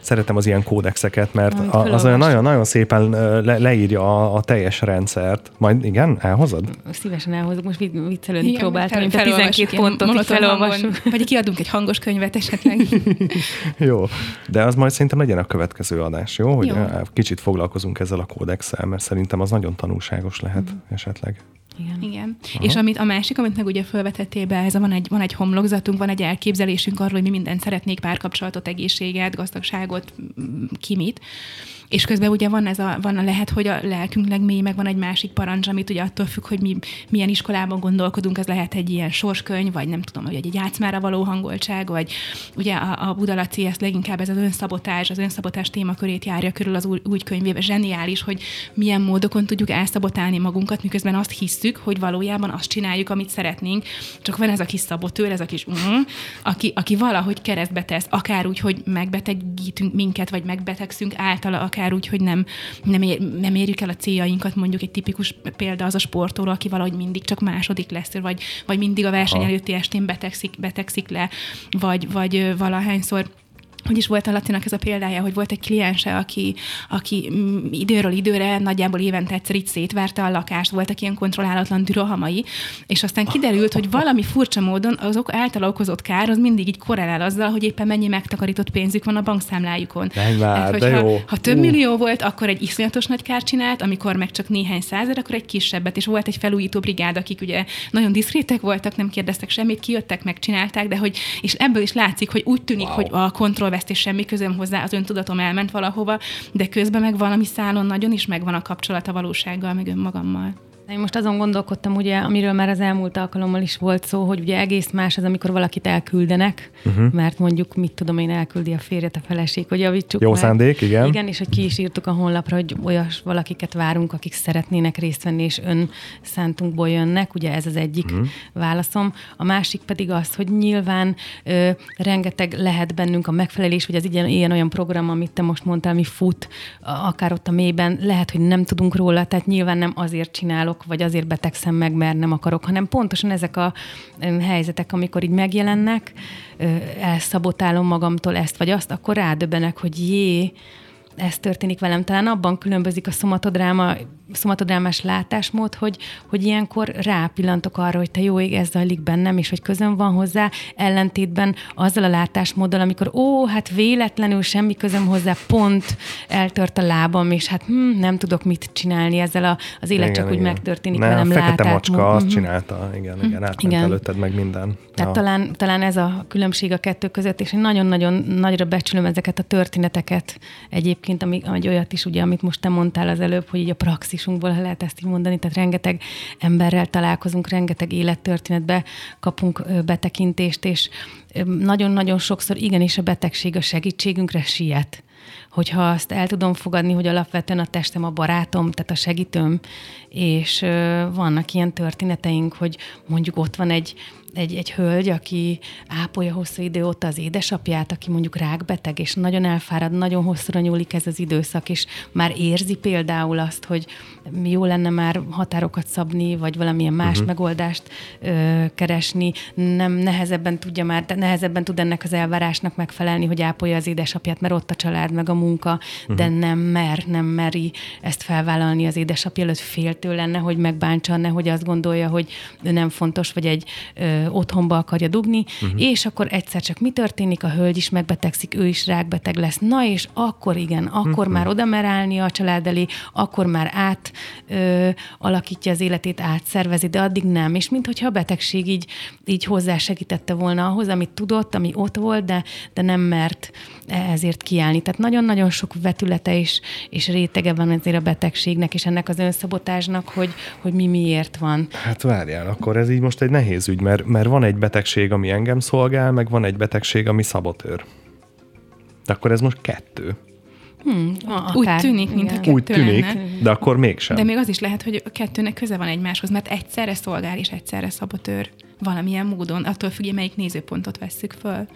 Szeretem az ilyen kódexeket, mert a, az olyan nagyon, nagyon szépen le, leírja a, a, teljes rendszert. Majd igen, elhozod?
Szívesen elhozok, most viccelődni próbáltam, mint a 12 pontot felolvasunk.
Vagy kiadunk egy hangos könyvet esetleg.
jó, de az majd szerintem legyen a következő adás, jó? Hogy jó. kicsit foglalkozunk ezzel a kódexel, mert szerintem az nagyon tanulságos lehet mm. esetleg.
Igen. Igen. És amit a másik, amit meg ugye felvetettél be, ez a, van egy, van egy homlokzatunk, van egy elképzelésünk arról, hogy mi mindent szeretnék, párkapcsolatot, egészséget, gazdagságot, kimit. És közben ugye van ez a, van a lehet, hogy a lelkünk legmély, meg van egy másik parancs, amit ugye attól függ, hogy mi milyen iskolában gondolkodunk, ez lehet egy ilyen sorskönyv, vagy nem tudom, hogy egy játszmára való hangoltság, vagy ugye a, a Budalaci ezt leginkább ez az önszabotás, az önszabotás témakörét járja körül az új, új könyvébe. Zseniális, hogy milyen módokon tudjuk elszabotálni magunkat, miközben azt hisszük, hogy valójában azt csináljuk, amit szeretnénk, csak van ez a kis szabotőr, ez a kis uh, aki, aki valahogy keresztbe tesz, akár úgy, hogy megbetegítünk minket, vagy megbetegszünk általa, akár akár úgy, hogy nem, nem, ér, nem érjük el a céljainkat, mondjuk egy tipikus példa az a sportoló, aki valahogy mindig csak második lesz, vagy, vagy mindig a verseny előtti estén betegszik, betegszik le, vagy, vagy valahányszor hogy is volt a Latinak ez a példája, hogy volt egy kliense, aki, aki mm, időről időre, nagyjából évente egyszer így szétverte a lakást, voltak ilyen kontrollálatlan dürohamai, és aztán kiderült, hogy valami furcsa módon azok által okozott kár az mindig így korrelál azzal, hogy éppen mennyi megtakarított pénzük van a bankszámlájukon.
Tehát,
de
jó.
Ha több uh. millió volt, akkor egy iszonyatos nagy kárt csinált, amikor meg csak néhány százer, akkor egy kisebbet, és volt egy felújító brigád, akik ugye nagyon diszkrétek voltak, nem kérdeztek semmit, kijöttek, megcsinálták, de hogy, és ebből is látszik, hogy úgy tűnik, wow. hogy a kontroll és semmi közöm hozzá, az öntudatom elment valahova, de közben meg valami szálon nagyon is megvan a kapcsolat a valósággal, meg önmagammal.
Én most azon gondolkodtam, ugye, amiről már az elmúlt alkalommal is volt szó, hogy ugye egész más az, amikor valakit elküldenek, uh-huh. mert mondjuk, mit tudom én, elküldi a férjet, a feleség, hogy javítsuk.
Jó mert, szándék, igen.
Igen, és hogy ki is írtuk a honlapra, hogy olyas valakiket várunk, akik szeretnének részt venni, és ön szántunkból jönnek, ugye ez az egyik uh-huh. válaszom. A másik pedig az, hogy nyilván ö, rengeteg lehet bennünk a megfelelés, vagy az ilyen, ilyen olyan program, amit te most mondtál, ami fut, akár ott a mélyben, lehet, hogy nem tudunk róla, tehát nyilván nem azért csinálok, vagy azért betegszem meg, mert nem akarok, hanem pontosan ezek a helyzetek, amikor így megjelennek, elszabotálom magamtól ezt vagy azt, akkor rádöbbenek, hogy jé, ez történik velem. Talán abban különbözik a szomatodráma szomatodrámás látásmód, hogy, hogy ilyenkor rápillantok arra, hogy te jó ég, ez zajlik bennem, és hogy közön van hozzá, ellentétben azzal a látásmóddal, amikor ó, hát véletlenül semmi közöm hozzá, pont eltört a lábam, és hát hm, nem tudok mit csinálni ezzel a, az élet, igen, csak igen. úgy megtörténik ne, velem.
A fekete macska azt uh-huh. csinálta, igen, igen, mhm. átment igen. előtted meg minden.
Tehát ja. talán, talán ez a különbség a kettő között, és én nagyon-nagyon nagyra becsülöm ezeket a történeteket egyébként, ami, ami olyat is, ugye, amit most te mondtál az előbb, hogy így a praxis bázisunkból, ha lehet ezt így mondani, tehát rengeteg emberrel találkozunk, rengeteg élettörténetbe kapunk betekintést, és nagyon-nagyon sokszor igenis a betegség a segítségünkre siet. Hogyha azt el tudom fogadni, hogy alapvetően a testem a barátom, tehát a segítőm, és vannak ilyen történeteink, hogy mondjuk ott van egy egy, egy hölgy, aki ápolja hosszú idő óta az édesapját, aki mondjuk rákbeteg, és nagyon elfárad, nagyon hosszúra nyúlik ez az időszak, és már érzi például azt, hogy jó lenne már határokat szabni, vagy valamilyen más uh-huh. megoldást ö, keresni, nem nehezebben tudja már, nehezebben tud ennek az elvárásnak megfelelni, hogy ápolja az édesapját, mert ott a család, meg a munka, uh-huh. de nem mer, nem meri ezt felvállalni az édesapja előtt, féltő lenne, hogy megbántsa, hogy azt gondolja, hogy nem fontos, vagy egy ö, otthonba akarja dugni, uh-huh. és akkor egyszer csak mi történik, a hölgy is megbetegszik, ő is rákbeteg lesz. Na és akkor igen, akkor uh-huh. már oda mer állni a család elé, akkor már át ö, alakítja az életét, átszervezi, de addig nem. És mintha a betegség így, így hozzásegítette volna ahhoz, amit tudott, ami ott volt, de, de nem mert ezért kiállni. Tehát nagyon-nagyon sok vetülete és, és rétege van azért a betegségnek, és ennek az önszabotásnak, hogy, hogy mi miért van.
Hát várjál, akkor ez így most egy nehéz ügy, mert, mert van egy betegség, ami engem szolgál, meg van egy betegség, ami szabotőr. De akkor ez most kettő.
Hmm, akár, Úgy tűnik, mint a kettő
Úgy tűnik, lenne. de akkor mégsem.
De még az is lehet, hogy a kettőnek köze van egymáshoz, mert egyszerre szolgál és egyszerre szabotőr valamilyen módon, attól függ, melyik nézőpontot vesszük föl.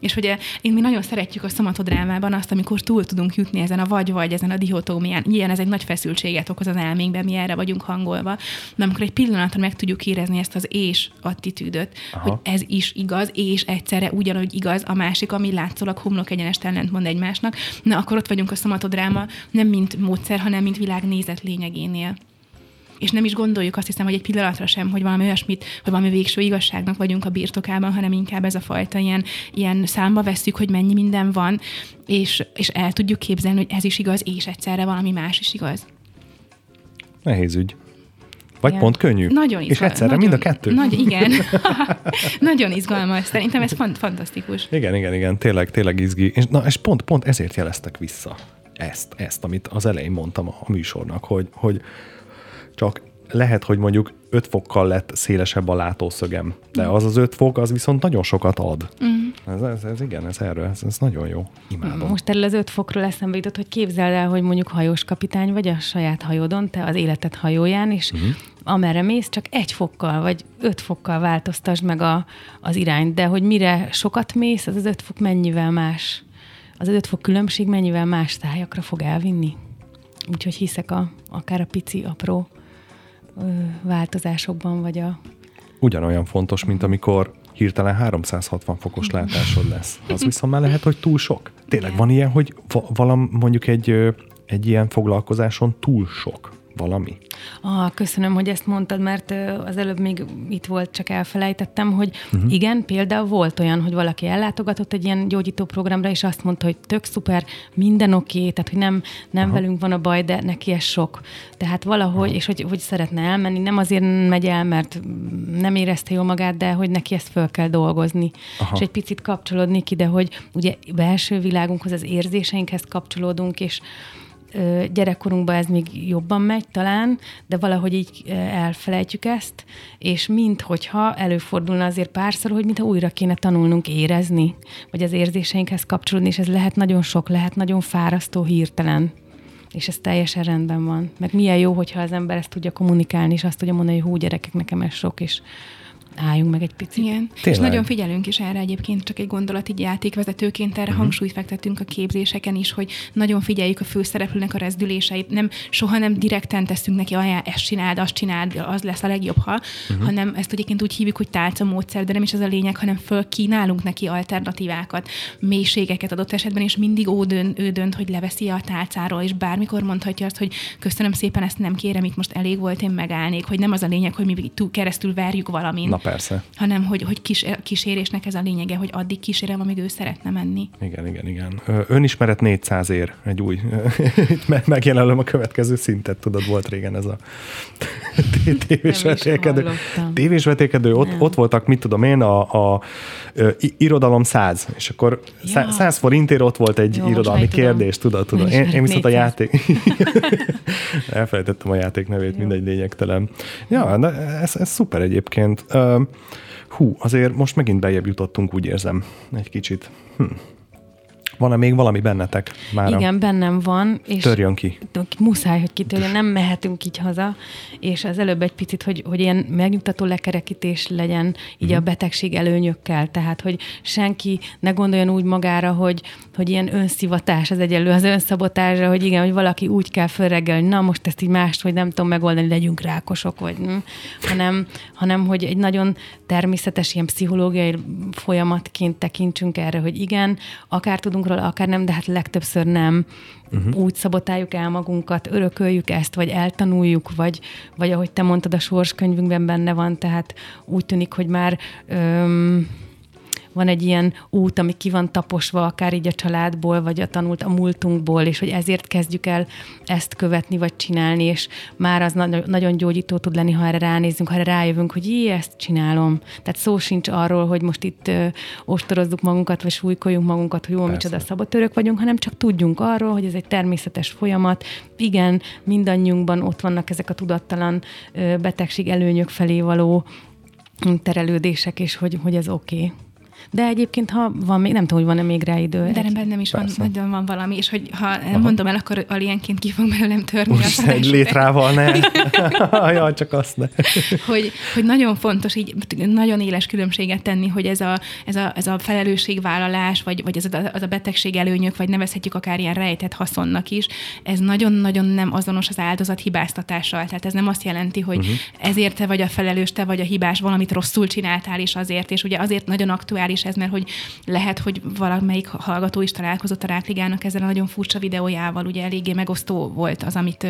És ugye én mi nagyon szeretjük a szomatodrámában azt, amikor túl tudunk jutni ezen a vagy-vagy, ezen a dihotómián. Ilyen ez egy nagy feszültséget okoz az elménkben, mi erre vagyunk hangolva. De amikor egy pillanatra meg tudjuk érezni ezt az és attitűdöt, Aha. hogy ez is igaz, és egyszerre ugyanúgy igaz a másik, ami látszólag homlok egyenest mond egymásnak, na akkor ott vagyunk a szomatodráma nem mint módszer, hanem mint világnézet lényegénél és nem is gondoljuk azt hiszem, hogy egy pillanatra sem, hogy valami olyasmit, hogy valami végső igazságnak vagyunk a birtokában, hanem inkább ez a fajta ilyen, ilyen számba veszük, hogy mennyi minden van, és, és el tudjuk képzelni, hogy ez is igaz, és egyszerre valami más is igaz.
Nehéz ügy. Vagy igen. pont könnyű.
Nagyon
izgalmas. És egyszerre nagyon, mind a kettő.
Nagy, igen. nagyon izgalmas. Szerintem ez fant- fantasztikus.
Igen, igen, igen. Tényleg, tényleg izgi. És, na, és pont, pont ezért jeleztek vissza ezt, ezt, amit az elején mondtam a műsornak, hogy, hogy csak lehet, hogy mondjuk 5 fokkal lett szélesebb a látószögem, de az az 5 fok, az viszont nagyon sokat ad. Mm. Ez, ez, ez igen, ez erről, ez, ez nagyon jó. Imádom.
Most erről az 5 fokról eszembe jutott, hogy képzeld el, hogy mondjuk hajós kapitány vagy a saját hajódon, te az életed hajóján, és mm-hmm. amerre mész, csak egy fokkal vagy 5 fokkal változtasd meg a, az irányt, de hogy mire sokat mész, az az 5 fok mennyivel más, az 5 fok különbség mennyivel más tájakra fog elvinni. Úgyhogy hiszek a, akár a pici, apró változásokban, vagy a...
Ugyanolyan fontos, mint amikor hirtelen 360 fokos látásod lesz. Az viszont már lehet, hogy túl sok. Tényleg van ilyen, hogy valam, mondjuk egy, egy ilyen foglalkozáson túl sok valami?
Ah, köszönöm, hogy ezt mondtad, mert az előbb még itt volt, csak elfelejtettem, hogy uh-huh. igen, például volt olyan, hogy valaki ellátogatott egy ilyen gyógyító programra, és azt mondta, hogy tök szuper, minden oké, okay, tehát hogy nem, nem uh-huh. velünk van a baj, de neki ez sok. Tehát valahogy, uh-huh. és hogy, hogy szeretne elmenni, nem azért megy el, mert nem érezte jól magát, de hogy neki ezt föl kell dolgozni. Uh-huh. És egy picit kapcsolódni ki, de hogy ugye belső világunkhoz, az érzéseinkhez kapcsolódunk, és gyerekkorunkban ez még jobban megy talán, de valahogy így elfelejtjük ezt, és minthogyha előfordulna azért párszor, hogy mintha újra kéne tanulnunk érezni, vagy az érzéseinkhez kapcsolódni, és ez lehet nagyon sok, lehet nagyon fárasztó hirtelen és ez teljesen rendben van. Meg milyen jó, hogyha az ember ezt tudja kommunikálni, és azt tudja mondani, hogy hú, gyerekek, nekem ez sok, és álljunk meg egy picit.
Igen, Tényleg. és nagyon figyelünk is erre egyébként, csak egy gondolat így játékvezetőként erre uh-huh. hangsúlyt fektettünk a képzéseken is, hogy nagyon figyeljük a főszereplőnek a rezdüléseit, nem, soha nem direkten teszünk neki, ajánl, ezt csináld, azt csináld, az lesz a legjobb, ha, uh-huh. hanem ezt egyébként úgy hívjuk, hogy tálca módszer, de nem is ez a lényeg, hanem föl kínálunk neki alternatívákat, mélységeket adott esetben, és mindig ő dönt, ő dönt, hogy leveszi a tálcáról, és bármikor mondhatja azt, hogy köszönöm szépen, ezt nem kérem, itt most elég volt, én megállnék, hogy nem az a lényeg, hogy mi keresztül verjük valamin.
Na persze.
Hanem, hogy, hogy kis, kísérésnek ez a lényege, hogy addig kísérem, amíg ő szeretne menni.
Igen, igen, igen. Önismeret 400 ér, egy új, itt megjelölöm a következő szintet, tudod, volt régen ez a tévés vetélkedő. Tévés vetélkedő, ott, ott voltak, mit tudom én, a, a, irodalom 100, és akkor ja. 100 forintért ott volt egy Jó, irodalmi kérdés, tudod, tudod. Én, én viszont a játék... Elfelejtettem a játék nevét, mindegy lényegtelen. Ja, de ez, ez szuper egyébként. Uh, hú, azért most megint bejebb jutottunk, úgy érzem, egy kicsit. Hm. Van-e még valami bennetek már?
Igen, bennem van.
És Törjön ki.
Muszáj, hogy kitörjön, nem mehetünk így haza, és az előbb egy picit, hogy, hogy ilyen megnyugtató lekerekítés legyen így uh-huh. a betegség előnyökkel, tehát, hogy senki ne gondoljon úgy magára, hogy, hogy ilyen önszivatás az egyenlő az önszabotásra, hogy igen, hogy valaki úgy kell fölreggel, hogy na most ezt így mást, hogy nem tudom megoldani, legyünk rákosok, vagy nem, hanem, hanem hogy egy nagyon természetes ilyen pszichológiai folyamatként tekintsünk erre, hogy igen, akár tudunk róla, akár nem, de hát legtöbbször nem. Uh-huh. Úgy szabotáljuk el magunkat, örököljük ezt, vagy eltanuljuk, vagy, vagy ahogy te mondtad, a sorskönyvünkben benne van, tehát úgy tűnik, hogy már öm, van egy ilyen út, ami ki van taposva, akár így a családból, vagy a tanult a múltunkból, és hogy ezért kezdjük el ezt követni, vagy csinálni, és már az na- nagyon gyógyító tud lenni, ha erre ránézzünk, ha erre rájövünk, hogy jé, ezt csinálom. Tehát szó sincs arról, hogy most itt ö, ostorozzuk magunkat, vagy súlykoljunk magunkat, hogy jó, micsoda szabotörök vagyunk, hanem csak tudjunk arról, hogy ez egy természetes folyamat. Igen, mindannyiunkban ott vannak ezek a tudattalan ö, betegség előnyök felé való terelődések, és hogy, hogy ez oké. Okay. De egyébként, ha van még, nem tudom, hogy van-e még rá idő.
De nem, nem is van, nagyon van valami, és hogy ha Aha. mondom el, akkor alienként ki fog belőlem törni. Most
egy létrával ne. ja, csak azt ne.
hogy, hogy nagyon fontos így nagyon éles különbséget tenni, hogy ez a, ez a, ez a felelősségvállalás, vagy, vagy ez a, az a betegség előnyök, vagy nevezhetjük akár ilyen rejtett haszonnak is, ez nagyon-nagyon nem azonos az áldozat hibáztatással. Tehát ez nem azt jelenti, hogy uh-huh. ezért te vagy a felelős, te vagy a hibás, valamit rosszul csináltál is azért, és ugye azért nagyon aktuális ez, mert hogy lehet, hogy valamelyik hallgató is találkozott a Rákligának ezzel a nagyon furcsa videójával, ugye eléggé megosztó volt az, amit,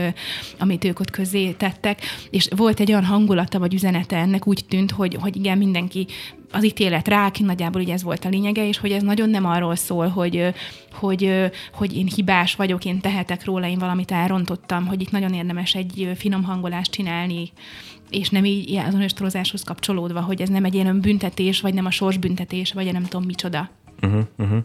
amit ők ott közé tettek, és volt egy olyan hangulata vagy üzenete ennek, úgy tűnt, hogy, hogy igen, mindenki az ítélet rá, nagyjából ugye ez volt a lényege, és hogy ez nagyon nem arról szól, hogy, hogy, hogy én hibás vagyok, én tehetek róla, én valamit elrontottam, hogy itt nagyon érdemes egy finom hangolást csinálni, és nem így az önostorozáshoz kapcsolódva, hogy ez nem egy ilyen büntetés, vagy nem a sorsbüntetés, vagy nem tudom micsoda. Uh-huh,
uh-huh.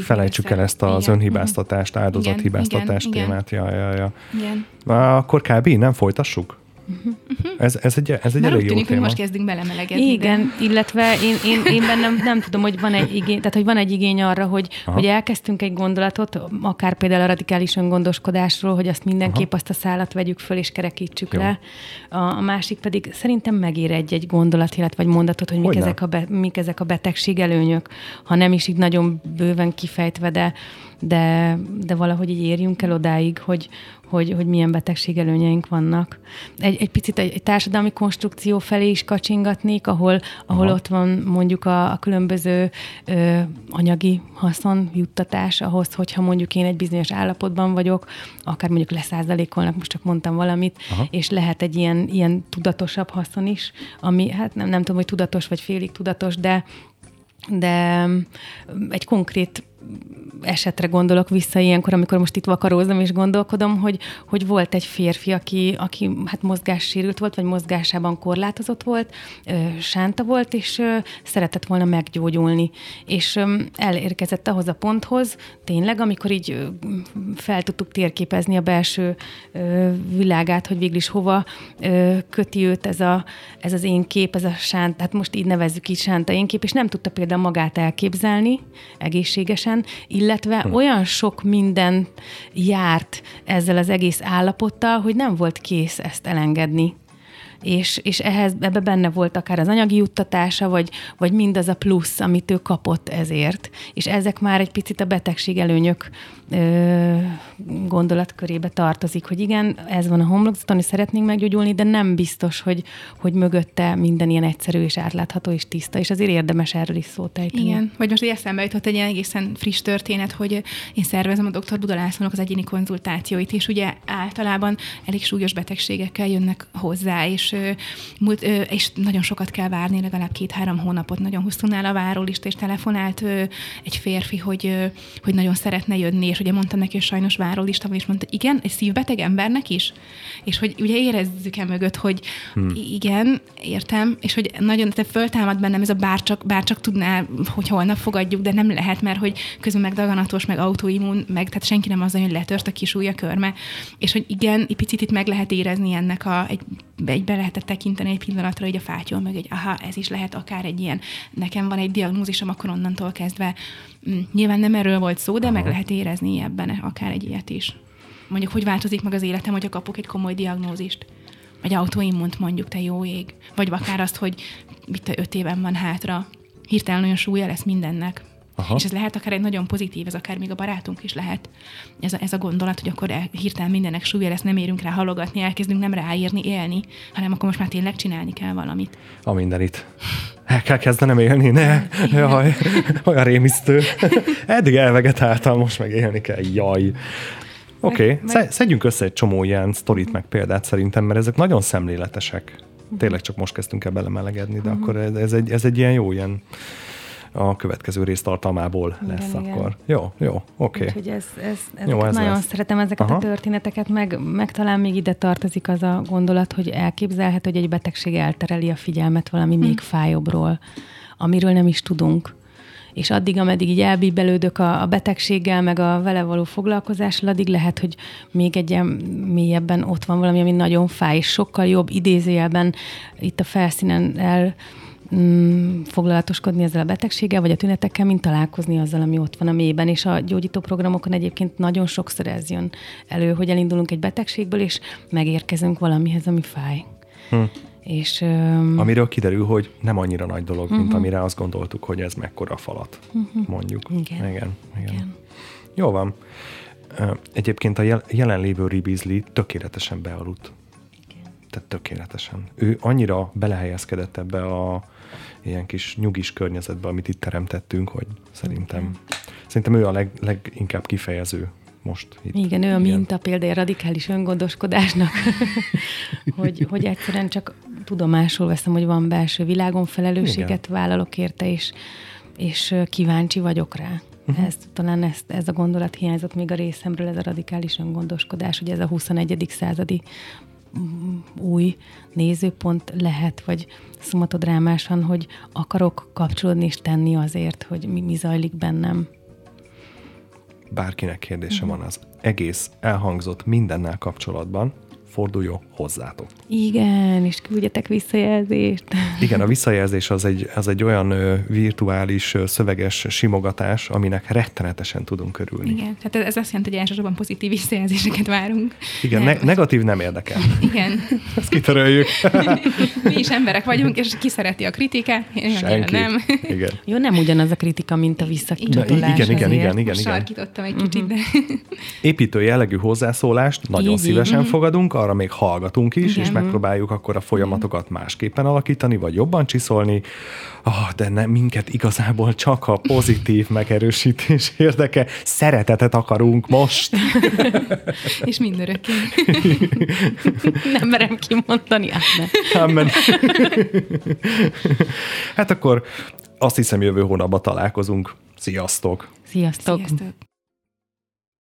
Felejtsük el ezt az igen. önhibáztatást, mhm. áldozathibáztatás témát. Ja, ja, ja. Igen. Akkor kb. nem folytassuk? Uh-huh. Ez, ez egy, ez egy elég jó tűnik, téma.
hogy most kezdünk belemelegedni.
Igen, de... illetve én, én, én bennem nem tudom, hogy van egy igény, tehát hogy van egy igény arra, hogy, hogy elkezdtünk egy gondolatot, akár például a radikális öngondoskodásról, hogy azt mindenképp Aha. azt a szállat vegyük föl és kerekítsük jó. le. A, a másik pedig szerintem megér egy-egy gondolat, illetve vagy mondatot, hogy mik ezek, a be, mik ezek a betegség előnyök, ha nem is így nagyon bőven kifejtve, de, de, de valahogy így érjünk el odáig, hogy, hogy, hogy milyen betegségelőnyeink vannak. Egy, egy picit egy, egy társadalmi konstrukció felé is kacsingatnék, ahol, ahol ott van mondjuk a, a különböző ö, anyagi haszon, juttatás ahhoz, hogyha mondjuk én egy bizonyos állapotban vagyok, akár mondjuk leszázalékolnak, most csak mondtam valamit, Aha. és lehet egy ilyen, ilyen tudatosabb haszon is, ami hát nem, nem tudom, hogy tudatos vagy félig tudatos, de de egy konkrét esetre gondolok vissza ilyenkor, amikor most itt vakarózom és gondolkodom, hogy, hogy volt egy férfi, aki, aki hát mozgássérült volt, vagy mozgásában korlátozott volt, sánta volt, és szeretett volna meggyógyulni. És elérkezett ahhoz a ponthoz, tényleg, amikor így fel tudtuk térképezni a belső világát, hogy végül is hova köti őt ez, a, ez az én kép, ez a sánt, hát most így nevezzük így sánta én kép, és nem tudta például magát elképzelni egészségesen, illetve hm. olyan sok minden járt ezzel az egész állapottal, hogy nem volt kész ezt elengedni és, és ehhez, ebbe benne volt akár az anyagi juttatása, vagy, vagy mindaz a plusz, amit ő kapott ezért. És ezek már egy picit a betegség előnyök ö, gondolatkörébe tartozik, hogy igen, ez van a homlokzaton, és szeretnénk meggyógyulni, de nem biztos, hogy, hogy mögötte minden ilyen egyszerű és átlátható és tiszta, és azért érdemes erről is szót ejteni.
Igen, vagy most eszembe jutott egy ilyen egészen friss történet, hogy én szervezem a dr. Budalászlónak az egyéni konzultációit, és ugye általában elég súlyos betegségekkel jönnek hozzá, és, és nagyon sokat kell várni, legalább két-három hónapot, nagyon hosszú a várólista, és telefonált egy férfi, hogy, hogy nagyon szeretne jönni, és ugye mondtam neki, hogy sajnos várólista van, és mondta, igen, egy szívbeteg embernek is? És hogy ugye érezzük-e mögött, hogy hmm. igen, értem, és hogy nagyon, te föltámad bennem ez a bárcsak, bárcsak tudná, hogy holnap fogadjuk, de nem lehet, mert hogy közben meg daganatos, meg autoimmun, meg tehát senki nem az, hogy letört a kis ujja körme, és hogy igen, egy picit itt meg lehet érezni ennek a, egy egybe lehetett tekinteni egy pillanatra, hogy a fátyol meg egy, aha, ez is lehet akár egy ilyen, nekem van egy diagnózisom, akkor onnantól kezdve mm, nyilván nem erről volt szó, de aha. meg lehet érezni ebben akár egy ilyet is. Mondjuk, hogy változik meg az életem, hogyha kapok egy komoly diagnózist vagy autoimmont mondjuk, te jó ég. Vagy akár azt, hogy mit te öt éven van hátra, hirtelen olyan súlya lesz mindennek. Aha. És ez lehet akár egy nagyon pozitív, ez akár még a barátunk is lehet. Ez a, ez a gondolat, hogy akkor hirtelen mindennek súlya lesz, nem érünk rá halogatni, elkezdünk nem ráírni, élni, hanem akkor most már tényleg csinálni kell valamit.
A mindenit. El kell kezdenem élni, ne? Jaj, olyan rémisztő. Eddig elvegetáltam, most meg élni kell, jaj. Oké, okay. meg... szedjünk össze egy csomó ilyen sztorit, meg példát szerintem, mert ezek nagyon szemléletesek. Tényleg csak most kezdtünk el belemelegedni, de uh-huh. akkor ez, ez, egy, ez egy ilyen jó ilyen a következő rész tartalmából igen, lesz igen. akkor. Jó, jó, oké. Okay.
Úgyhogy ez, ez, ez jó, ez nagyon lesz. szeretem ezeket Aha. a történeteket, meg, meg talán még ide tartozik az a gondolat, hogy elképzelhető, hogy egy betegség eltereli a figyelmet valami hm. még fájóbbról, amiről nem is tudunk és addig, ameddig így elbíbelődök a, a betegséggel, meg a vele való foglalkozással, addig lehet, hogy még egy ilyen mélyebben ott van valami, ami nagyon fáj, és sokkal jobb idézőjelben itt a felszínen el mm, foglalatoskodni ezzel a betegséggel, vagy a tünetekkel, mint találkozni azzal, ami ott van a mélyben. És a gyógyító programokon egyébként nagyon sokszor ez jön elő, hogy elindulunk egy betegségből, és megérkezünk valamihez, ami fáj. Hm.
És, um... Amiről kiderül, hogy nem annyira nagy dolog, uh-huh. mint mhm. amire azt gondoltuk, hogy ez mekkora falat, uh-huh. mondjuk.
Igen.
Igen, igen. igen. Jó van. Egyébként a jelenlévő Ribizli tökéletesen bealudt. Igen. Tehát tökéletesen. Ő annyira belehelyezkedett ebbe a ilyen kis nyugis környezetbe, amit itt teremtettünk, hogy szerintem, szerintem ő a leg, leginkább kifejező most. Itt.
Igen, ő a minta példája radikális öngondoskodásnak, hogy, hogy egyszerűen csak tudomásul veszem, hogy van belső világon felelősséget Igen. vállalok érte, és, és kíváncsi vagyok rá. Uh-huh. Ez, talán ez, ez a gondolat hiányzott még a részemről, ez a radikális öngondoskodás, hogy ez a 21. századi új nézőpont lehet, vagy szomatodrámásan, hogy akarok kapcsolódni és tenni azért, hogy mi, mi zajlik bennem
bárkinek kérdése uh-huh. van az egész elhangzott mindennel kapcsolatban, forduljon hozzátok.
Igen, és küldjetek visszajelzést.
Igen, a visszajelzés az egy, az egy olyan virtuális, szöveges simogatás, aminek rettenetesen tudunk örülni.
Igen, tehát ez azt jelenti, hogy elsősorban pozitív visszajelzéseket várunk.
Igen, ne, negatív nem érdekel.
Igen.
Ezt kitöröljük.
Mi is emberek vagyunk, és ki szereti a kritikát?
Senki. Nem.
Igen. Jó, nem ugyanaz a kritika, mint a visszacsatolás.
Igen, igen, igen, igen.
Sarkítottam egy kicsit, uh-huh. de...
Építő jellegű hozzászólást nagyon így, szívesen így. fogadunk, arra még hallgatunk is, Igen. és megpróbáljuk akkor a folyamatokat másképpen alakítani, vagy jobban csiszolni. Oh, de nem, minket igazából csak a pozitív megerősítés érdeke. Szeretetet akarunk most.
és mindörökké.
nem merem kimondani,
Amen. hát akkor azt hiszem jövő hónapban találkozunk. Sziasztok!
Sziasztok! Sziasztok.